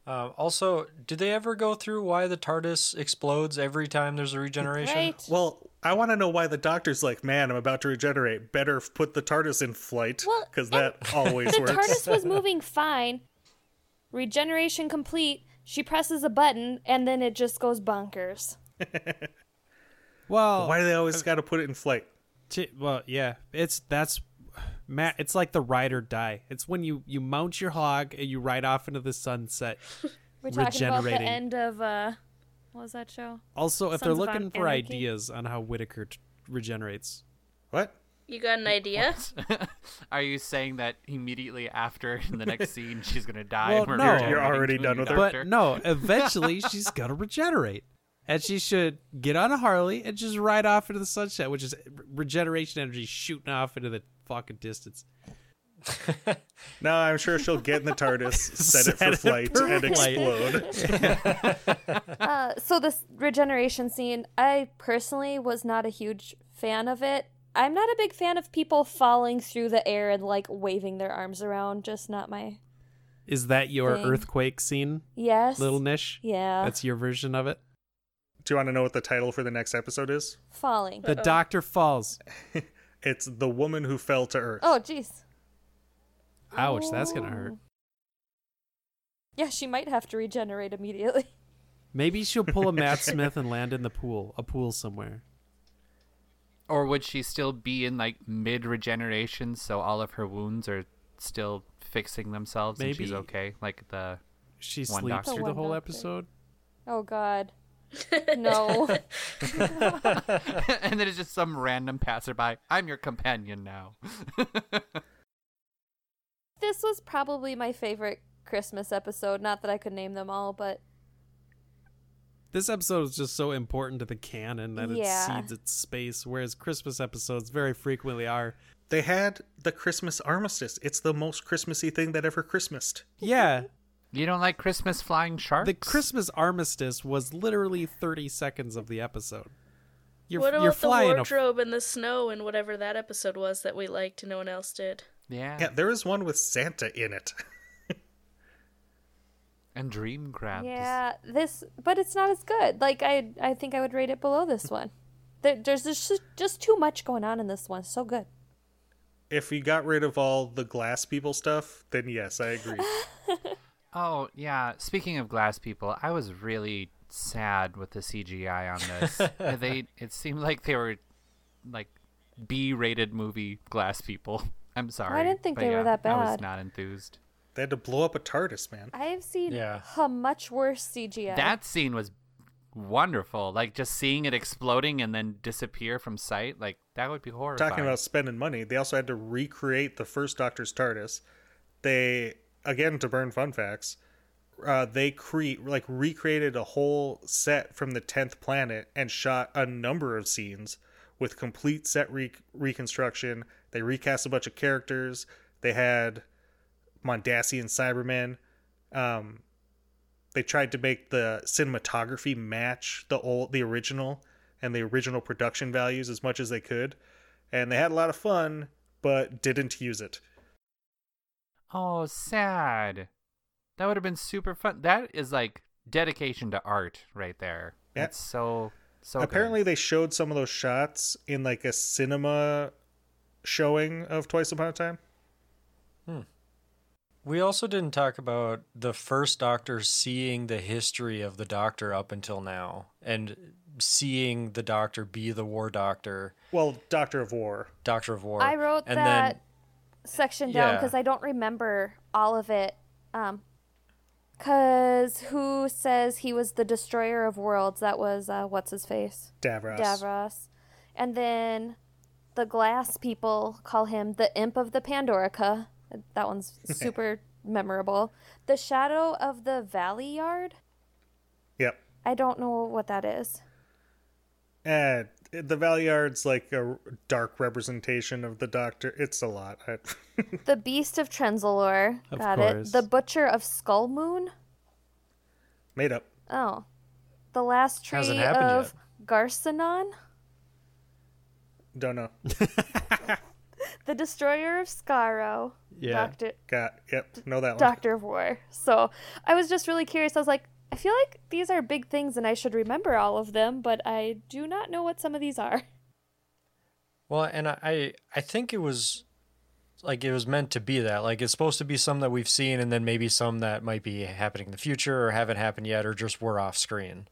Um, also, did they ever go through why the TARDIS explodes every time there's a regeneration? Right? Well, I want to know why the doctor's like, man, I'm about to regenerate. Better put the TARDIS in flight because and that *laughs* always the works. The TARDIS was moving fine. Regeneration complete. She presses a button, and then it just goes bonkers. *laughs* Well, Why do they always got to put it in flight? T- well, yeah, it's that's Matt. It's like the ride or die. It's when you you mount your hog and you ride off into the sunset. *laughs* We're talking about the end of uh, what was that show? Also, if they're looking for Anarchy? ideas on how Whitaker t- regenerates, What? You got an idea? *laughs* Are you saying that immediately after in the next scene she's gonna die? Well, and we're no. You're already done with her. but no, *laughs* eventually she's gonna regenerate, and she should get on a Harley and just ride off into the sunset, which is regeneration energy shooting off into the fucking distance. *laughs* No, I'm sure she'll get in the TARDIS, *laughs* set, it for it flight, for and flight. explode. *laughs* Uh, so this regeneration scene, I personally was not a huge fan of it. I'm not a big fan of people falling through the air and like waving their arms around. Just not my. Is that your Thing. earthquake scene, Yes. little niche? Yeah. That's your version of it. Do you want to know what the title for the next episode is? falling. The doctor falls. *laughs* It's The Woman Who Fell to Earth. Oh, jeez. Ouch, that's gonna hurt. Yeah, she might have to regenerate immediately. *laughs* Maybe she'll pull a Matt *laughs* Smith and land in the pool, a pool somewhere. Or would she still be in like mid regeneration, so all of her wounds are still fixing themselves and she's Maybe. okay? Like the She One sleeps doctor. through the One whole doctor. episode. Oh God. No. *laughs* and then it's just some random passerby. I'm your companion now. *laughs* this was probably my favorite Christmas episode. Not that I could name them all, but This episode is just so important to the canon that Yeah. it cedes its space, whereas Christmas episodes very frequently are. They had the Christmas armistice. It's the most Christmassy thing that ever Christmased. Yeah, You don't like Christmas flying sharks? the Christmas armistice was literally 30 seconds of the episode. You're, what about you're the flying a wardrobe and the snow and whatever that episode was that we liked and no one else did? Yeah. Yeah, there is one with Santa in it. *laughs* And dream crabs. yeah, this. But it's not as good. Like I, I think I would rate it below this one. There, there's just just too much going on in this one. So good. If we got rid of all the glass people stuff, then yes, I agree. *laughs* Oh, yeah. Speaking of glass people, I was really sad with the CGI on this. *laughs* Uh, they it seemed like they were like B-rated movie glass people. *laughs* I'm sorry. I didn't think but they were yeah, that I was not enthused. they had to blow up a TARDIS, man. I have seen Yeah. a much worse CGI. That scene was wonderful. Like just seeing it exploding and then disappear from sight, like that would be horrible. Talking about spending money, they also had to recreate the first Doctor's TARDIS. They again to burn fun facts. Uh, they create like recreated a whole set from the tenth planet and shot a number of scenes with complete set re- reconstruction. They recast a bunch of characters. They had Mondasian Cybermen. Um, they tried to make the cinematography match the old, the original, and the original production values as much as they could, and they had a lot of fun, but didn't use it. Oh, sad. That would have been super fun. That is like dedication to art right there. Yeah. That's so so. good. Apparently, they showed some of those shots in like a cinema showing of Twice Upon a Time. Hmm. We also didn't talk about the first Doctor seeing the history of the Doctor up until now and seeing the Doctor be the War Doctor, Well, Doctor of War. Doctor of War. I wrote and that Then, section down Yeah. because I don't remember all of it. Um, cause who says he was the destroyer of worlds? That was uh, what's his face, Davros. Davros, and then the glass people call him the imp of the Pandorica. That one's *laughs* super memorable. The shadow of the Valyard. Yep. I don't know what that is. And the Valyard's like a dark representation of the Doctor. It's a lot. I, *laughs* The Beast of Trenzalore. Of Got course. it. The Butcher of Skull Moon. made up. Oh. The last tree Hasn't happened of Garcinon. Don't know. *laughs* *laughs* The Destroyer of Skaro. Yeah. Doctor Got yep. Know that one. Doctor of War. So I was just really curious. I was like, I feel like these are big things and I should remember all of them, but I do not know what some of these are. *laughs* well, and I I think it was like it was meant to be that. Like it's supposed to be some that we've seen, and then maybe some that might be happening in the future or haven't happened yet, or just were off screen.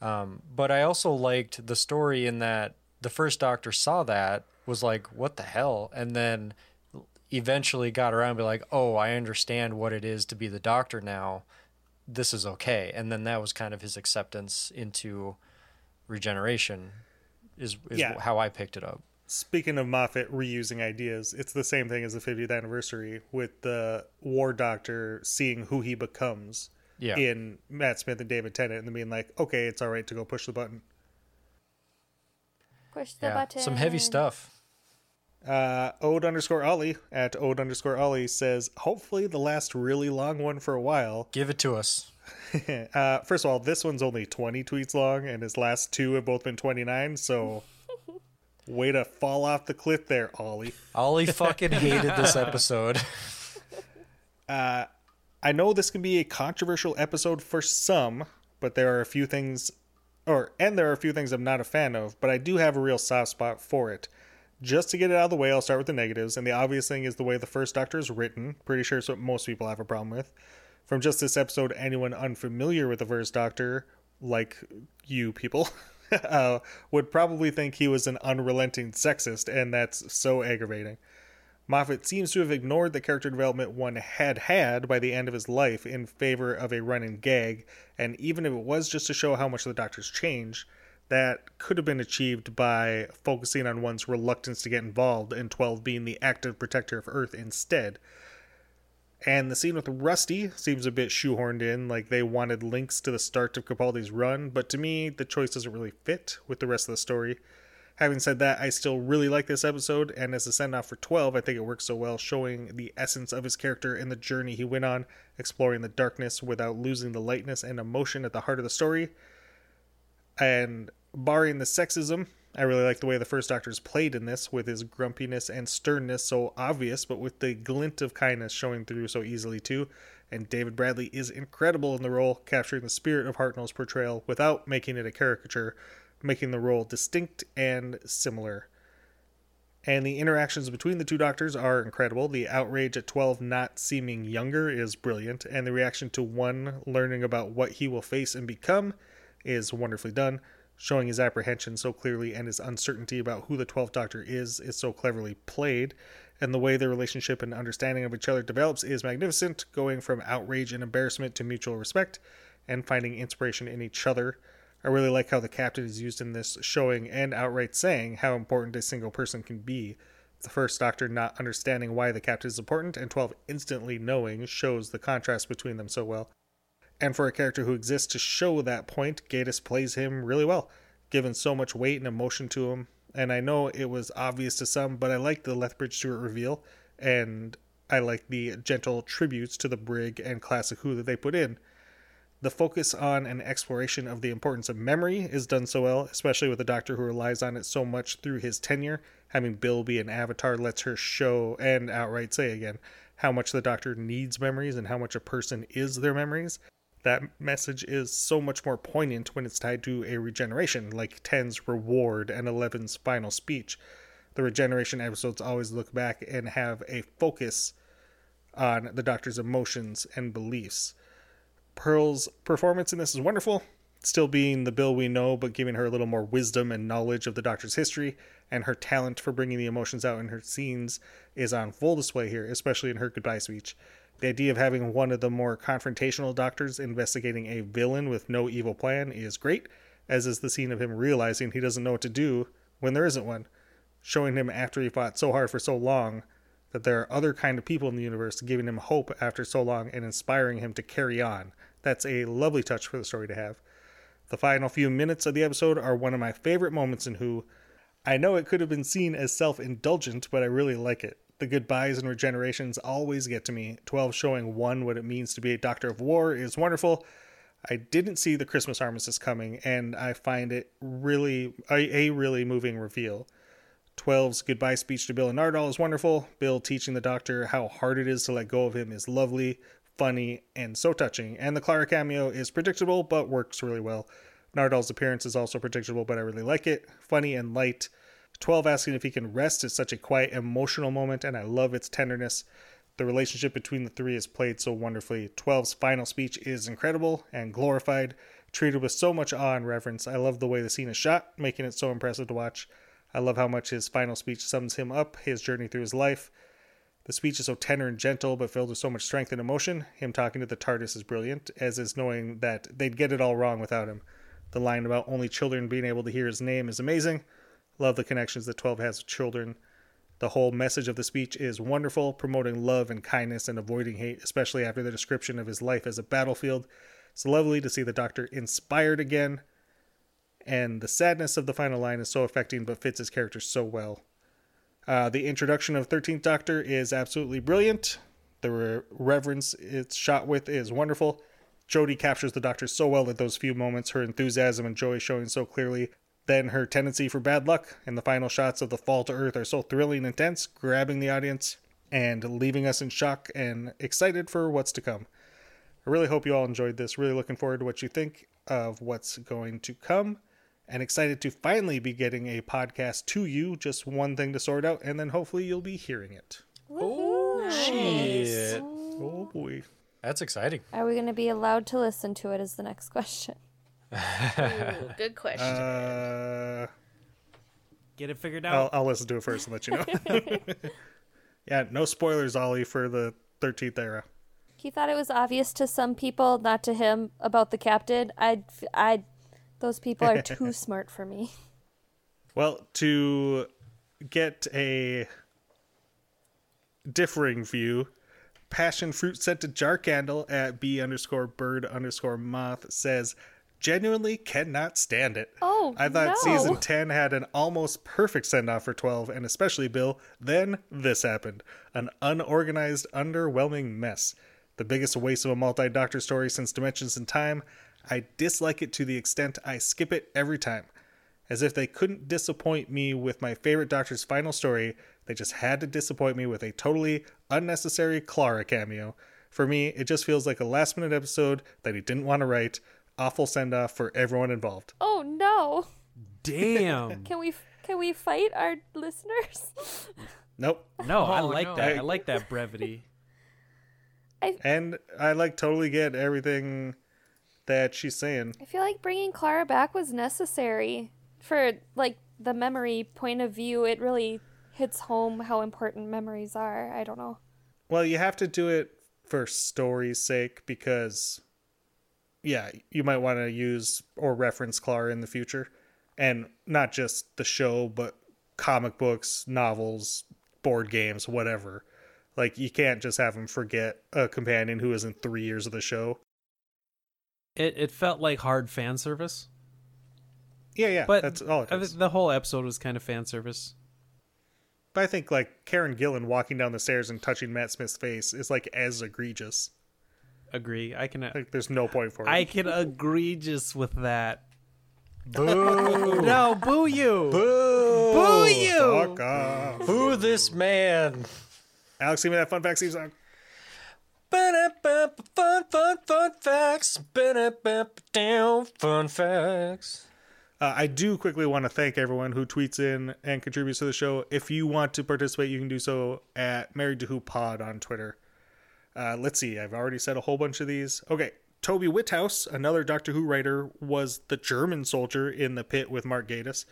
Um, but I also liked the story in that the first Doctor saw that was like, what the hell, and then eventually got around and be like, oh, I understand what it is to be the Doctor now. This is okay, and then that was kind of his acceptance into regeneration. Is, is Yeah. how I picked it up. Speaking of Moffat reusing ideas, it's the same thing as the 50th anniversary with the War Doctor seeing who he becomes Yeah. in Matt Smith and David Tennant and then being like, okay, it's all right to go push the button. Push the yeah. button. Some heavy stuff. Uh, Ode underscore Ollie at Ode underscore Ollie says, hopefully the last really long one for a while. *laughs* Give it to us. uh, first of all, this one's only 20 tweets long, and his last two have both been 29, so *laughs* way to fall off the cliff there, Ollie. Ollie *laughs* fucking hated this episode. I know this can be a controversial episode for some, but there are a few things, or and there are a few things I'm not a fan of, but I do have a real soft spot for it. Just to get it out of the way, I'll start with the negatives, and the obvious thing is the way the first Doctor is written. Pretty sure it's what most people have a problem with. From just this episode, anyone unfamiliar with the first Doctor, like you people, *laughs* uh, would probably think he was an unrelenting sexist, and that's so aggravating. Moffat seems to have ignored the character development one had had by the end of his life in favor of a running gag, and even if it was just to show how much the Doctor's changed, that could have been achieved by focusing on one's reluctance to get involved and 12 being the active protector of Earth instead. And the scene with Rusty seems a bit shoehorned in, like they wanted links to the start of Capaldi's run, but to me, the choice doesn't really fit with the rest of the story. Having said that, I still really like this episode, and as a send off for 12, I think it works so well, showing the essence of his character and the journey he went on, exploring the darkness without losing the lightness and emotion at the heart of the story. And barring the sexism, I really like the way the first Doctor is played in this, with his grumpiness and sternness so obvious, but with the glint of kindness showing through so easily too. And David Bradley is incredible in the role, capturing the spirit of Hartnell's portrayal without making it a caricature, making the role distinct and similar. And the interactions between the two doctors are incredible. The outrage at 12 not seeming younger is brilliant, and the reaction to one learning about what he will face and become is wonderfully done. Showing his apprehension so clearly and his uncertainty about who the 12th Doctor is is so cleverly played, and the way their relationship and understanding of each other develops is magnificent, going from outrage and embarrassment to mutual respect and finding inspiration in each other. I really like how the captain is used in this, showing and outright saying how important a single person can be. The first Doctor not understanding why the captain is important, and 12 instantly knowing shows the contrast between them so well. And for a character who exists to show that point, Gatiss plays him really well, given so much weight and emotion to him. And I know it was obvious to some, but I like the Lethbridge Stewart reveal, and I like the gentle tributes to the Brig and Classic Who that they put in. The focus on an exploration of the importance of memory is done so well, especially with a doctor who relies on it so much through his tenure. Having Bill be an avatar lets her show and outright say again how much the doctor needs memories and how much a person is their memories. That message is so much more poignant when it's tied to a regeneration, like 10's reward and 11's final speech. The regeneration episodes always look back and have a focus on the doctor's emotions and beliefs. Pearl's performance in this is wonderful, still being the Bill we know, but giving her a little more wisdom and knowledge of the Doctor's history, and her talent for bringing the emotions out in her scenes is on full display here, especially in her goodbye speech. The idea of having one of the more confrontational doctors investigating a villain with no evil plan is great, as is the scene of him realizing he doesn't know what to do when there isn't one, showing him after he fought so hard for so long that there are other kind of people in the universe giving him hope after so long and inspiring him to carry on. That's a lovely touch for the story to have. The final few minutes of the episode are one of my favorite moments in Who. I know it could have been seen as self indulgent, but I really like it. The goodbyes and regenerations always get to me. 12 showing 1 what it means to be a Doctor of War is wonderful. I didn't see the Christmas armistice coming, and I find it really a, a really moving reveal. 12's goodbye speech to Bill and Nardole is wonderful. Bill teaching the Doctor how hard it is to let go of him is lovely, funny, and so touching. And the Clara cameo is predictable, but works really well. Nardole's appearance is also predictable, but I really like it. Funny and light. 12 asking if he can rest is such a quiet, emotional moment, and I love its tenderness. The relationship between the three is played so wonderfully. 12's final speech is incredible and glorified, treated with so much awe and reverence. I love the way the scene is shot, making it so impressive to watch. I love how much his final speech sums him up, his journey through his life. The speech is so tender and gentle, but filled with so much strength and emotion. Him talking to the TARDIS is brilliant, as is knowing that they'd get it all wrong without him. The line about only children being able to hear his name is amazing. Love the connections that 12 has with children. The whole message of the speech is wonderful, promoting love and kindness and avoiding hate, especially after the description of his life as a battlefield. It's lovely to see the Doctor inspired again, and the sadness of the final line is so affecting but fits his character so well. Uh, the introduction of 13th Doctor is absolutely brilliant. The re- reverence it's shot with is wonderful. Jodie captures the Doctor so well at those few moments, her enthusiasm and joy showing so clearly. Then her tendency for bad luck, and the final shots of the fall to Earth are so thrilling and intense, grabbing the audience and leaving us in shock and excited for what's to come. I really hope you all enjoyed this. Really looking forward to what you think of what's going to come and excited to finally be getting a podcast to you. Just one thing to sort out, and then hopefully you'll be hearing it. Oh, shit. Oh boy. That's exciting. Are we going to be allowed to listen to it? Is the next question. Ooh, good question. Uh, Get it figured I'll, out. I'll listen to it first and let you know. *laughs* yeah, no spoilers, Ollie, for the 13th era. He thought it was obvious to some people, not to him, about the captain. I, I, those people are too *laughs* smart for me. Well, to get a differing view, passion fruit scented jar candle at b underscore bird underscore moth says, genuinely cannot stand it. Oh, I thought no. season 10 had an almost perfect send off for 12, and especially Bill. Then this happened an unorganized, underwhelming mess. The biggest waste of a multi doctor story since Dimensions in Time. I dislike it to the extent I skip it every time. As if they couldn't disappoint me with my favorite Doctor's final story, they just had to disappoint me with a totally unnecessary Clara cameo. For me, it just feels like a last minute episode that he didn't want to write. Awful send off for everyone involved. Oh no! Damn. *laughs* Can we can we fight our listeners? Nope. No, I Oh, like no. that. I like that brevity. I, And I like totally get everything that she's saying. I feel like bringing Clara back was necessary for like the memory point of view. It really hits home how important memories are. I don't know. Well, you have to do it for story's sake because, yeah, you might want to use or reference Clara in the future. And not just the show, but comic books, novels, board games, whatever. Like, you can't just have him forget a companion who is in three years of the show. It it felt like hard fan service, Yeah, yeah, but that's all it I is. thi- the whole episode was kind of fan service. But I think, like, Karen Gillan walking down the stairs and touching Matt Smith's face is, like, as egregious. Agree. I can Like, there's no point for it. I can egregious with that. Boo! *laughs* No, boo you. Boo! Boo you. Fuck off. Boo this man! Alex, give me that fun fact Steve song. Fun, fun, fun facts. Ba-da-ba-ba, Down, fun facts. Uh, I do quickly want to thank everyone who tweets in and contributes to the show. If you want to participate, you can do so at Married to Who Pod on Twitter. Uh, let's see, I've already said a whole bunch of these. Okay, Toby Whithouse, another Doctor Who writer, was the German soldier in the pit with Mark Gatiss.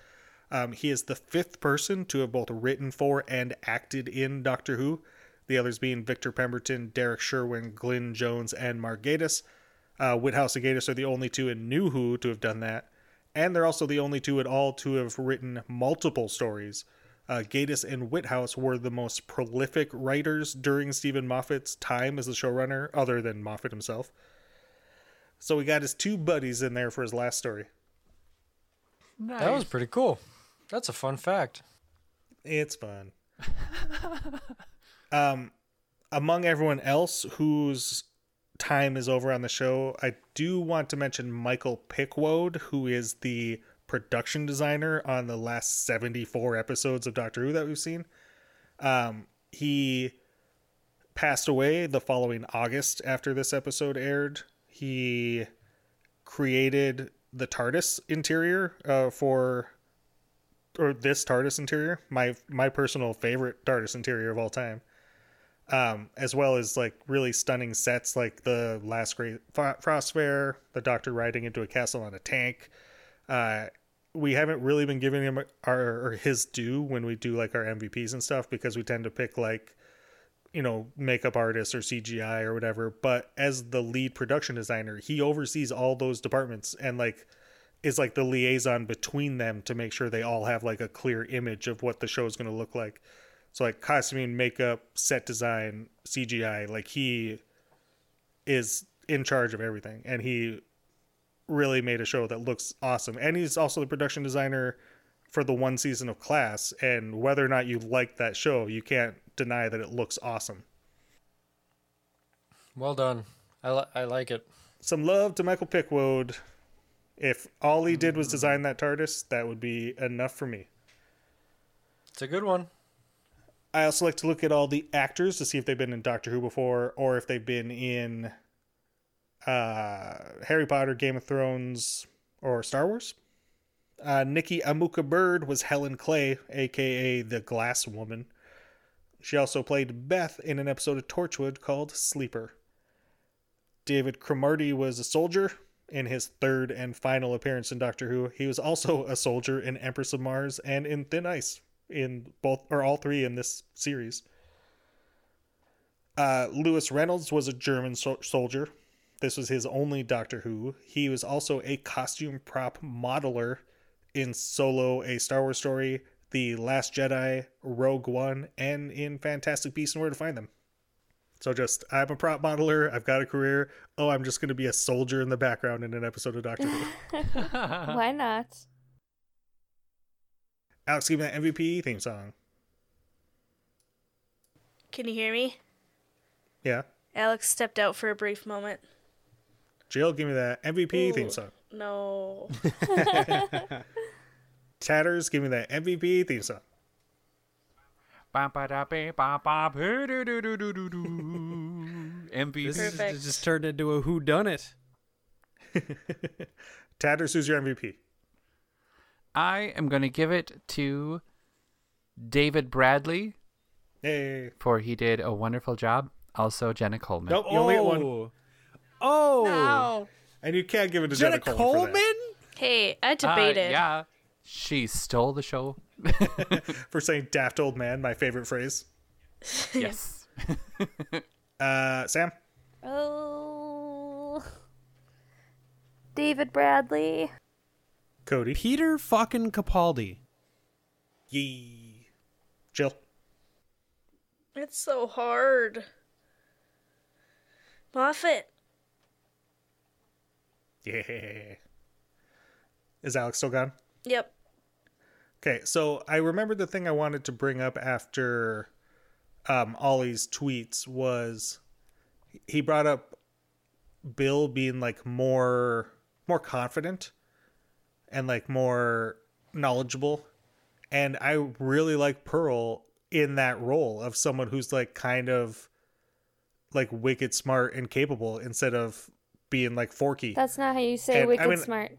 Um, he is the fifth person to have both written for and acted in Doctor Who. The others being Victor Pemberton, Derrick Sherwin, Glyn Jones, and Mark Gatiss. Uh, Whithouse and Gatiss are the only two in New Who to have done that. And they're also the only two at all to have written multiple stories. Uh, Gatiss and Whithouse were the most prolific writers during Steven Moffat's time as the showrunner, other than Moffat himself. So we got his two buddies in there for his last story. That was pretty cool. That's a fun fact. It's fun. *laughs* um, among everyone else whose time is over on the show, I do want to mention Michael Pickwoad, who is the production designer on the last 74 episodes of Doctor Who that we've seen. Um, he passed away the following August after this episode aired. He created the TARDIS interior uh, for or this TARDIS interior, my my personal favorite TARDIS interior of all time. Um, as well as like really stunning sets like the last great Fro- frost fair, the Doctor riding into a castle on a tank. Uh, we haven't really been giving him our or his due when we do like our MVPs and stuff because we tend to pick like you know makeup artists or CGI or whatever. But as the lead production designer, he oversees all those departments and like is like the liaison between them to make sure they all have like a clear image of what the show is going to look like. So like costuming, makeup, set design, CGI, like he is in charge of everything and he really made a show that looks awesome. And he's also the production designer for the one season of Class and whether or not you like that show, you can't deny that it looks awesome. Well done. I, li- I like it. Some love to Michael Pickwoad. If all he did was design that TARDIS, that would be enough for me. It's a good one. I also like to look at all the actors to see if they've been in Doctor Who before or if they've been in uh, Harry Potter, Game of Thrones, or Star Wars. Uh, Nikki Amuka Bird was Helen Clay, aka the Glass Woman. She also played Beth in an episode of Torchwood called Sleeper. David Cromartie was a soldier in his third and final appearance in Doctor Who. He was also a soldier in Empress of Mars and in Thin Ice in both or all three in this series. Uh, Lewis Reynolds was a German so- soldier. This was his only Doctor Who. He was also a costume prop modeler in Solo, a Star Wars story, The Last Jedi, Rogue One, and in Fantastic Beasts and Where to Find Them. So just I'm a prop modeler. I've got a career. Oh, I'm just going to be a soldier in the background in an episode of Doctor Who. *laughs* *laughs* Why not? Alex, give me that MVP theme song. Can you hear me? Yeah. Alex stepped out for a brief moment. Jill, give me that MVP Ooh. theme song. No. *laughs* Tatters, give me that MVP theme song. MVP. This is, Perfect. just turned into a who done it. *laughs* Tatters, who's your MVP? I am going to give it to David Bradley Hey. for he did a wonderful job. Also, Jenna Coleman. Nope, you only get one. Oh. Oh. No. And you can't give it to Jenna Jenna, Coleman? Hey, I Uh, debated. yeah, she stole the show. *laughs* for saying daft old man, my favorite phrase. yes. *laughs* Uh, Sam? Oh. David Bradley. Cody? Peter fucking Capaldi. Yee. Jill? It's so hard. Moffat. *laughs* Yeah. Is Alex still gone? Yep. Okay, so I remember the thing I wanted to bring up after um, Ollie's tweets was he brought up Bill being like more more confident and like more knowledgeable, and I really like Pearl in that role of someone who's like kind of like wicked smart and capable instead of being like Forky, That's not how you say And, I wicked mean- smart.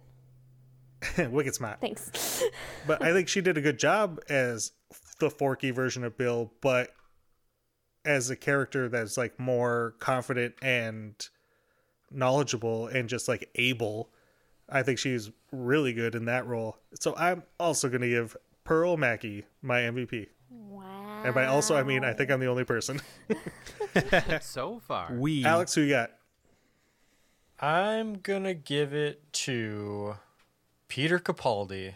*laughs* wicked smart. Thanks. *laughs* but I think she did a good job as the Forky version of Bill, but as a character that's like more confident and knowledgeable and just like able. I think she's really good in that role. So I'm also going to give Pearl Mackie my MVP. wow. And by also, I mean I think I'm the only person. *laughs* so far. We. Alex, who you got? I'm gonna give it to Peter Capaldi.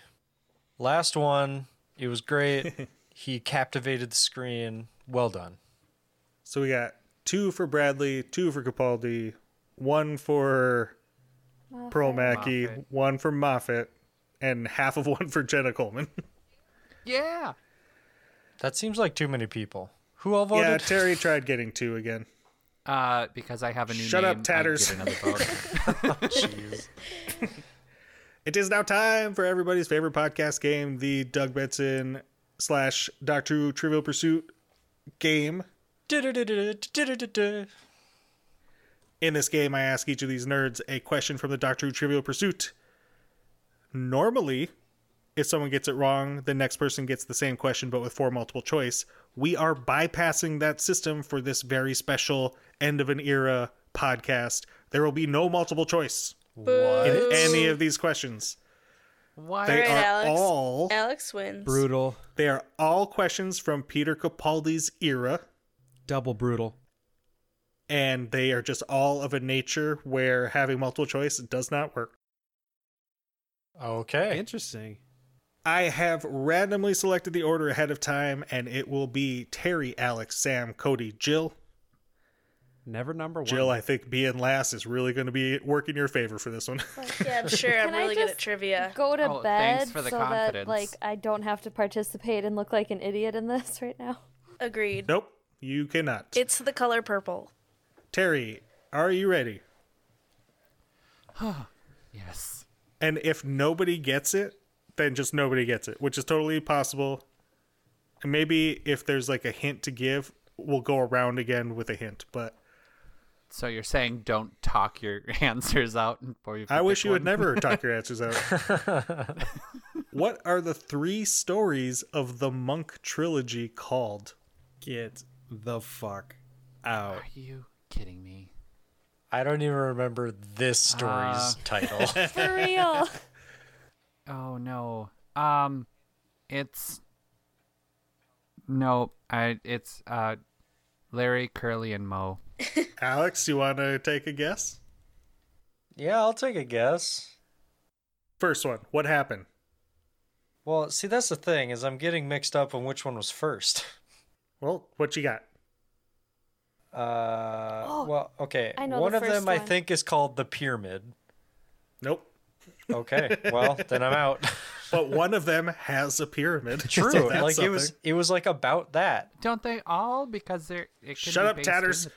Last one, it was great. *laughs* he captivated the screen. Well done. So we got two for Bradley, two for Capaldi, one for Pearl Mackie, Moffat. one for Moffat, and half of one for Jenna Coleman. *laughs* Yeah. That seems like too many people. Who all voted? yeah, Terry tried getting two again. Uh, because I have a new Shut up, name, I Tatters. get another vote. *laughs* *laughs* Jeez. It is now time for everybody's favorite podcast game, the Doug Benson slash Doctor Who Trivial Pursuit game. In this game, I ask each of these nerds a question from the Doctor Who Trivial Pursuit. Normally, if someone gets it wrong, the next person gets the same question but with four multiple choice. We are bypassing that system for this very special end of an era podcast. There will be no multiple choice Boo. in any of these questions. Why? They Alright, are Alex. all Alex wins. Brutal. they are all questions from Peter Capaldi's era. Double brutal. and they are just all of a nature where having multiple choice does not work. Okay. Interesting. I have randomly selected the order ahead of time, and it will be Terry, Alex, Sam, Cody, Jill. Never number one. Jill, I think being last is really going to be work in your favor for this one. *laughs* Yeah, I'm sure I'm Can I really good at just trivia. Go to Oh, bed thanks for the so that confidence. like I don't have to participate and look like an idiot in this *laughs* right now. Agreed. nope, you cannot. It's the color purple. Terry, are you ready? *sighs* Yes. And if nobody gets it, then just nobody gets it, which is totally possible. And maybe if there's like a hint to give, we'll go around again with a hint. But So you're saying don't talk your *laughs* answers out before you. I wish you would never *laughs* talk your answers out. *laughs* what are the three stories of the Monk trilogy called? Get the fuck out. Are you kidding me? I don't even remember this story's Uh. title. For real. Oh no. Um, it's no. I. It's uh, Larry, Curly, and Mo. *laughs* Alex, you want to take a guess? yeah, I'll take a guess. First one. What happened? Well, see, that's the thing is I'm getting mixed up on which one was first. *laughs* Well, what you got? Uh, well, okay. Oh, I know one the of them first I think is called the pyramid. Nope. Okay, well then I'm out. *laughs* But one of them has a pyramid. True, So that's like it was it was like about that. Don't they all? Because they're. It Shut be up, Tatters. the-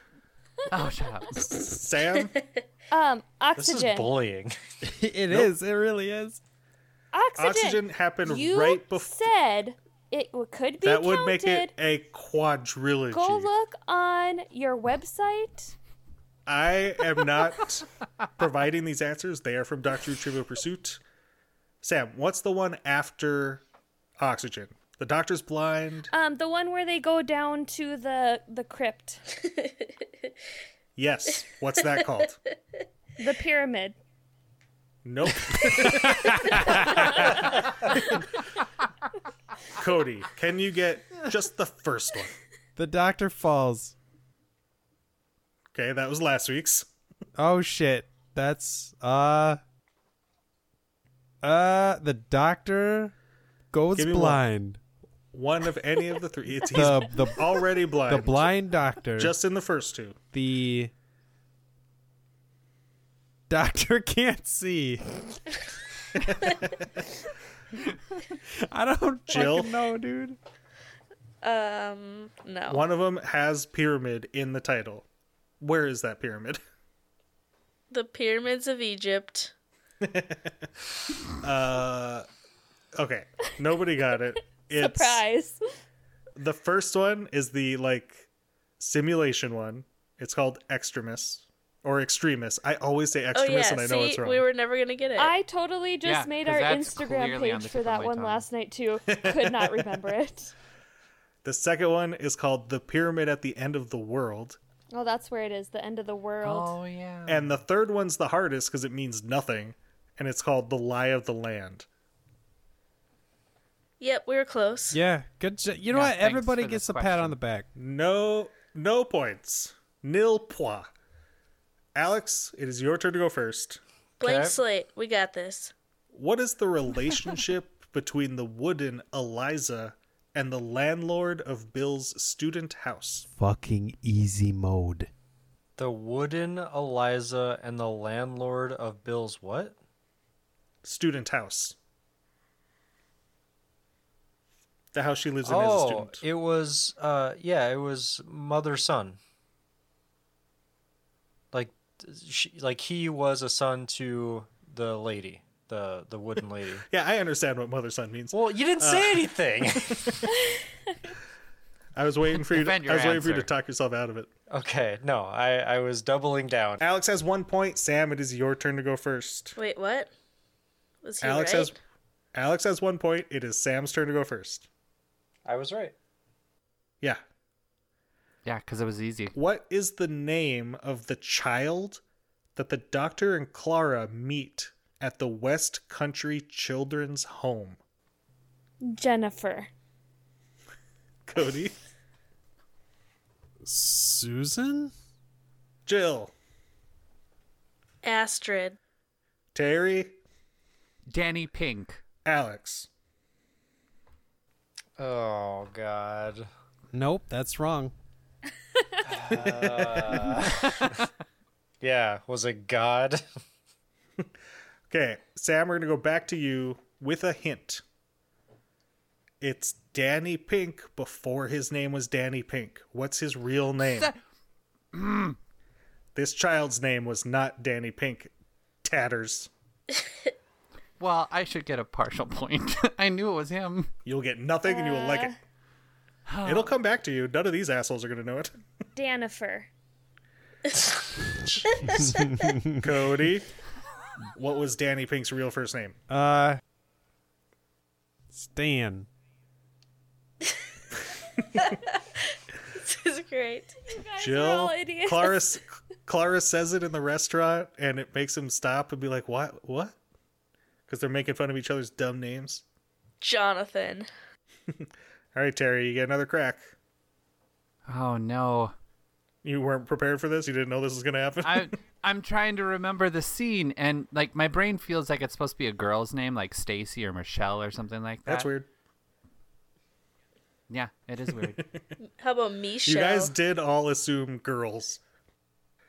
Oh, shut up. Sam. *laughs* Um, oxygen. This is oxygen. bullying. *laughs* It is. It really is. oxygen. Oxygen happened You right before. You said it could be That would make it a quadrilogy. Go look on your website. I am not *laughs* providing these answers. They are from Doctor Who Trivial Pursuit. Sam, what's the one after Oxygen? The Doctor's blind. Um, the one where they go down to the the crypt, Yes. What's that called? *laughs* the pyramid. Nope. *laughs* Cody, can you get just the first one? The doctor falls. Okay, that was last week's. Oh shit. That's uh uh the doctor goes Give me one. blind. One of any of the three. It's *laughs* he's The the already blind. the blind doctor. Just in the first two. the doctor *laughs* can't see. *laughs* I don't Jill? fucking know, dude. Um, no. One of them has pyramid in the title. Where is that pyramid? *laughs* The pyramids of Egypt. *laughs* Uh, okay, nobody got it. *laughs* It's, Surprise. The first one is the like simulation one. It's called Extremis or Extremis. I always say Oh Extremis, yeah, and I know it's wrong. we were never gonna get it. I totally just Yeah, made 'cause our Instagram clearly on page for that one tongue. last night too. Could not remember it. The second one is called the Pyramid at the End of the World, Oh, that's where it is. The end of the world. Oh, yeah. and the third one's the hardest because it means nothing, and it's called the Lie of the Land. Yep, we were close. Yeah, good. jo- You know Yeah, what? Everybody gets this a pat on the back. No, no points. Nil point. Alex, it is your turn to go first. Blank Okay. slate. We got this. What is the relationship *laughs* between the wooden Eliza and the landlord of Bill's student house? Fucking easy mode. The wooden Eliza and the landlord of Bill's what? Student house. The house she lives in as a Oh, student. it was uh yeah, it was mother son. Like she, like he was a son to the lady, the the wooden *laughs* lady. yeah, I understand what mother son means. well, you didn't Uh, say anything. *laughs* *laughs* I was waiting for you. To, I was waiting for you to talk yourself out of it. okay, no, I I was doubling down. Alex has one point. Sam, it is your turn to go first. Wait, what? Was he Alex right? has Alex has one point. It is Sam's turn to go first. I was right. Yeah. yeah, because it was easy. What is the name of the child that the doctor and Clara meet at the West Country Children's Home? Jennifer. Cody, Susan? Jill, Astrid. Terry, Danny Pink. Alex. Oh god. Nope, that's wrong. Uh, *laughs* yeah, was it God? *laughs* Okay, Sam, we're going to go back to you with a hint. It's Danny Pink before his name was Danny Pink. What's his real name? *clears throat* this child's name was not Danny Pink. Tatters. *laughs* Well, I should get a partial point. *laughs* I knew it was him. You'll get nothing and you will like it. Uh, It'll *sighs* come back to you. None of these assholes are going to know it. *laughs* Danifer. Cody, what was Danny Pink's real first name? Uh Stan. This is great. are all Jill. idiots. Clara, s- Clara says it in the restaurant, and it makes him stop and be like, "What? What?" Because they're making fun of each other's dumb names. Jonathan. *laughs* All right, Terry, you get another crack. Oh no. You weren't prepared for this. You didn't know this was going to happen. I *laughs* I'm trying to remember the scene and like my brain feels like it's supposed to be a girl's name like Stacy or Michelle or something like that. That's weird. Yeah, it is weird. *laughs* How about Michelle? You guys did all assume girls.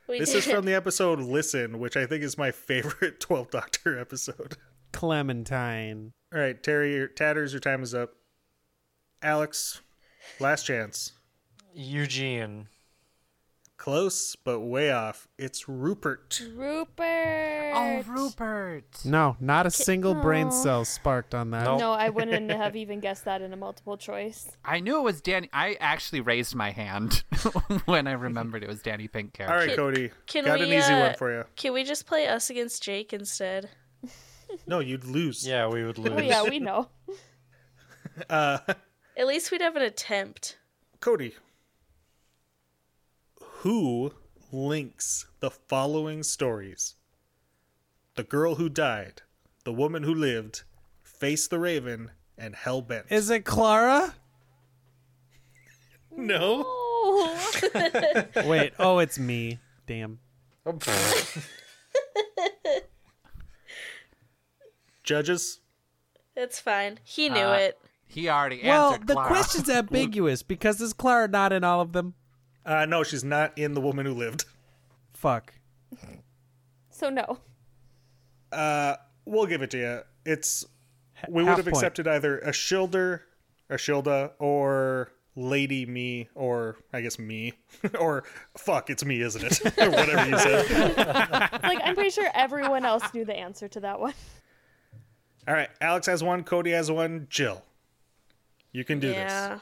we This did. is from the episode Listen, which I think is my favorite *laughs* Twelve Doctor episode. Clementine. All right, Terry, your, Tatters, your time is up. Alex, last chance. Eugene. Close, but way off. It's Rupert. Rupert. oh, Rupert. No, not a single brain cell sparked on that. Nope. No, I wouldn't *laughs* have even guessed that in a multiple choice. I knew it was Danny. I actually raised my hand *laughs* when I remembered it was Danny Pink All character. right, Cody. can got we, an easy uh, one for you. Can we just play us against Jake instead? *laughs* No, you'd lose. Yeah, we would lose. Oh yeah, we know. Uh, At least we'd have an attempt. Cody. Who links the following stories? The girl who died, the woman who lived, Face the Raven, and Hellbent. Is it Clara? no. *laughs* Wait, oh, it's me. Damn. Judges? That's fine. He knew Uh, it. He already answered. Well, answered the Clara. question's *laughs* ambiguous because is Clara not in all of them? Uh, no, she's not in The Woman Who Lived. Fuck. so no. Uh, we'll give it to you. It's we would have point. accepted either Ashildr, a Shilda, or Lady Me, or I guess me, *laughs* or fuck, it's me, isn't it? *laughs* or whatever you said. *laughs* Like I'm pretty sure everyone else knew the answer to that one. All right, Alex has one, Cody has one, Jill. You can do yeah. this.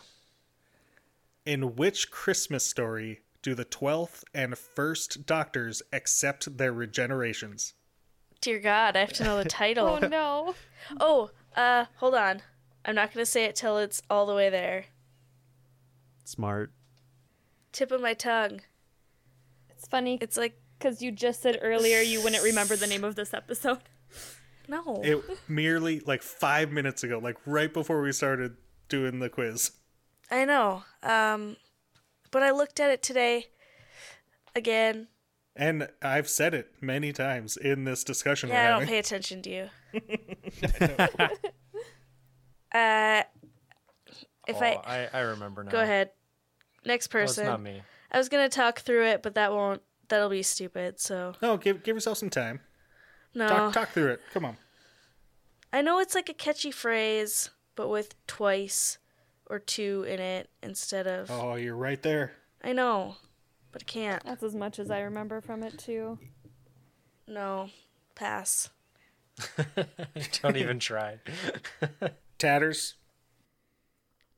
In which Christmas story do the 12th and 1st Doctors accept their regenerations? Dear God, I have to know the title. Oh no. *laughs* Oh, uh, hold on. I'm not gonna say it till it's all the way there. Smart. Tip of my tongue. It's funny It's like because you just said earlier you wouldn't remember the name of this episode. no. It merely like five minutes ago, like right before we started doing the quiz. I know. Um, but I looked at it today. Again. And I've said it many times in this discussion Yeah, we're I don't having. pay attention to you. *laughs* uh, if Oh, I I, I remember now. go ahead, next Oh, it's person. not me. I was gonna talk through it, but that won't. That'll be stupid. So No, give give yourself some time. no. Talk talk through it. Come on. I know it's like a catchy phrase, but with twice or two in it instead of. Oh, you're right there. I know, but I can't. That's as much as I remember from it too. No, pass. *laughs* Don't even try. *laughs* Tatters.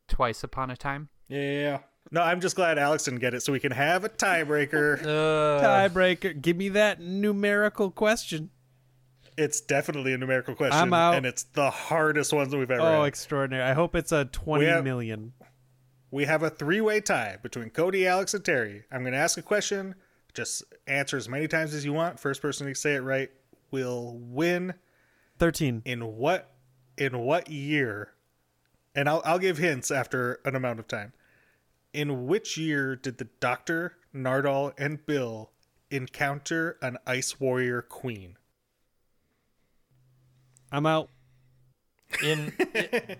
Twice upon a time. Yeah. No, I'm just glad Alex didn't get it, so we can have a tiebreaker. *laughs* Uh, Tiebreaker. Give me that numerical question. It's definitely a numerical question, I'm out. and it's the hardest ones that we've ever Oh, had. extraordinary. I hope it's a twenty We have- million. we have a three-way tie between Cody, Alex, and Terry. I'm going to ask a question. Just answer as many times as you want. First person to say it right will win. 13. In what in what year? And I'll I'll give hints after an amount of time. In which year did the Doctor, Nardole, and Bill encounter an Ice Warrior Queen? I'm out. in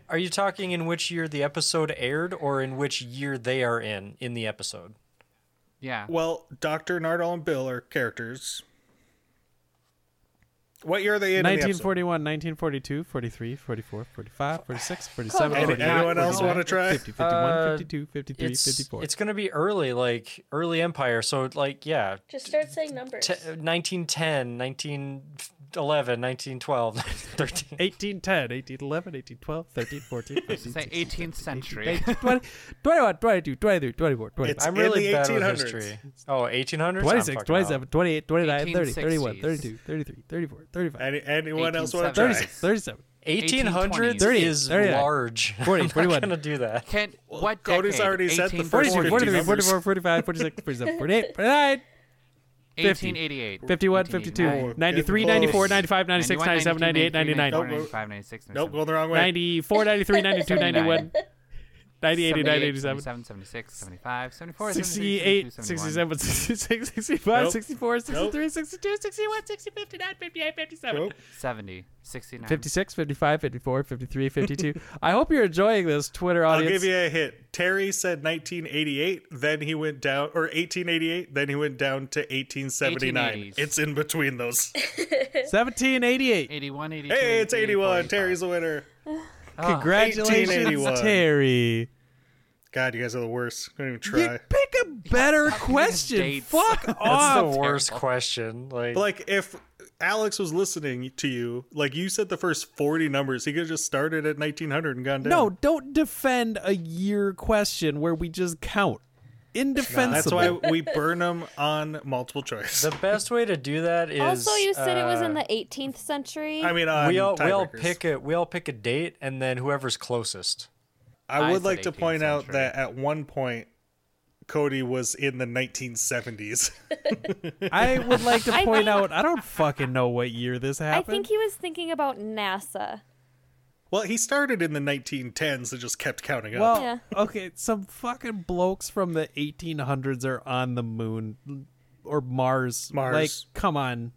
are you talking in which year the episode aired or in which year they are in in the episode? Yeah. Well, Doctor, Nardole, and Bill are characters. What year are they in? in the 1941, 1942, 43, 44, 45, 46, 47, Any- 48, anyone else 49, want to try? 50, 51, Uh, 52, 53, It's 54. it's going to be early like early empire so like yeah, Just start saying numbers. t- 1910, 1911, 1912, *laughs* 13. 1810, 1811, 1812, 13, 14, *laughs* 15, Say 16, 18th century. 18, 20, 21, 22, 23, 24, 25, It's I'm in really the bad with 1800s. history. Oh, 1800s? 26, 27, 28, 29, 30, 31, 32, 33, 34, 35, Any, anyone else want to try? 36, 37. out. 1800s 1820s. is 39, large. *laughs* 40, I'm not going to do that. Can what Cody's decade? already said the first 42, 43, 44, 45, 46, 47, 48, 49, 1888. 51, 52, 93, 94, 95, 96, 91, 97, 98, 99. Nope. 95, 96, Nope, going the wrong way. 94, 93, 92, *laughs* 91. 90, 80, 90, 78, 87. 77, 76, 75, 74, 68, 67, 66, 65, Nope. 64, Nope. 63, 62, 61, 60, 59, 58, 57. Nope. 70, 69. 56, 55, 54, 53, 52. *laughs* I hope you're enjoying this Twitter audience. I'll give you a hit. Terry said 1988, then he went down, or 1888, then he went down to 1879. 1880s. It's in between those. *laughs* *laughs* 1788. 81, 82. Hey, it's 81. 45. Terry's the winner. Ah, Congratulations, 1881. Terry. God, you guys are the worst. Don't even You try. pick a better question. dates. Fuck *laughs* That's off. the worst question. Like, like, if Alex was listening to you, like you said the first 40 numbers, he could have just started at 1900 and gone down. No, don't defend a year question where we just count. Indefensible. That's why we burn them on multiple choice. the best way to do that is Also, you said it was in uh, the 18th century. I mean, we all we all pick a we all pick a date and then whoever's closest. I I would said like to 18th point out that at one point, Cody was in the 1970s. *laughs* I would like to I point think- out I don't fucking know what year this happened. I think he was thinking about NASA. Well, he started in the 1910s and just kept counting up. well, Yeah. okay, some fucking blokes from the 1800s are on the moon or Mars. Mars. Like, come on.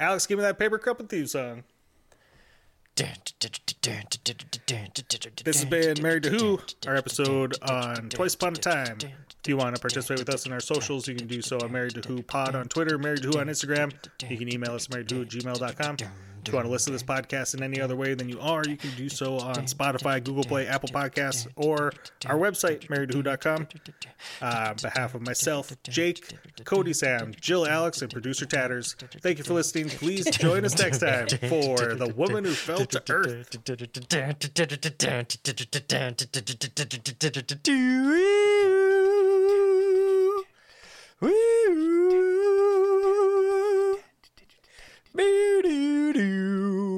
Alex, give me that paper cup and thieves song. This has been Married to Who, our episode on Twice Upon a Time. If you want to participate with us in our socials, you can do so on Married to Who Pod on Twitter, Married to Who on Instagram. You can email us married to who at gmail.com. If you want to listen to this podcast in any other way than you are, you can do so on Spotify, Google Play, Apple Podcasts, or our website, marriedtowho.com. Uh, on behalf of myself, Jake, Cody, Sam, Jill, Alex, and producer Tatters, thank you for listening. Please join us next time for The Woman Who Fell to Earth.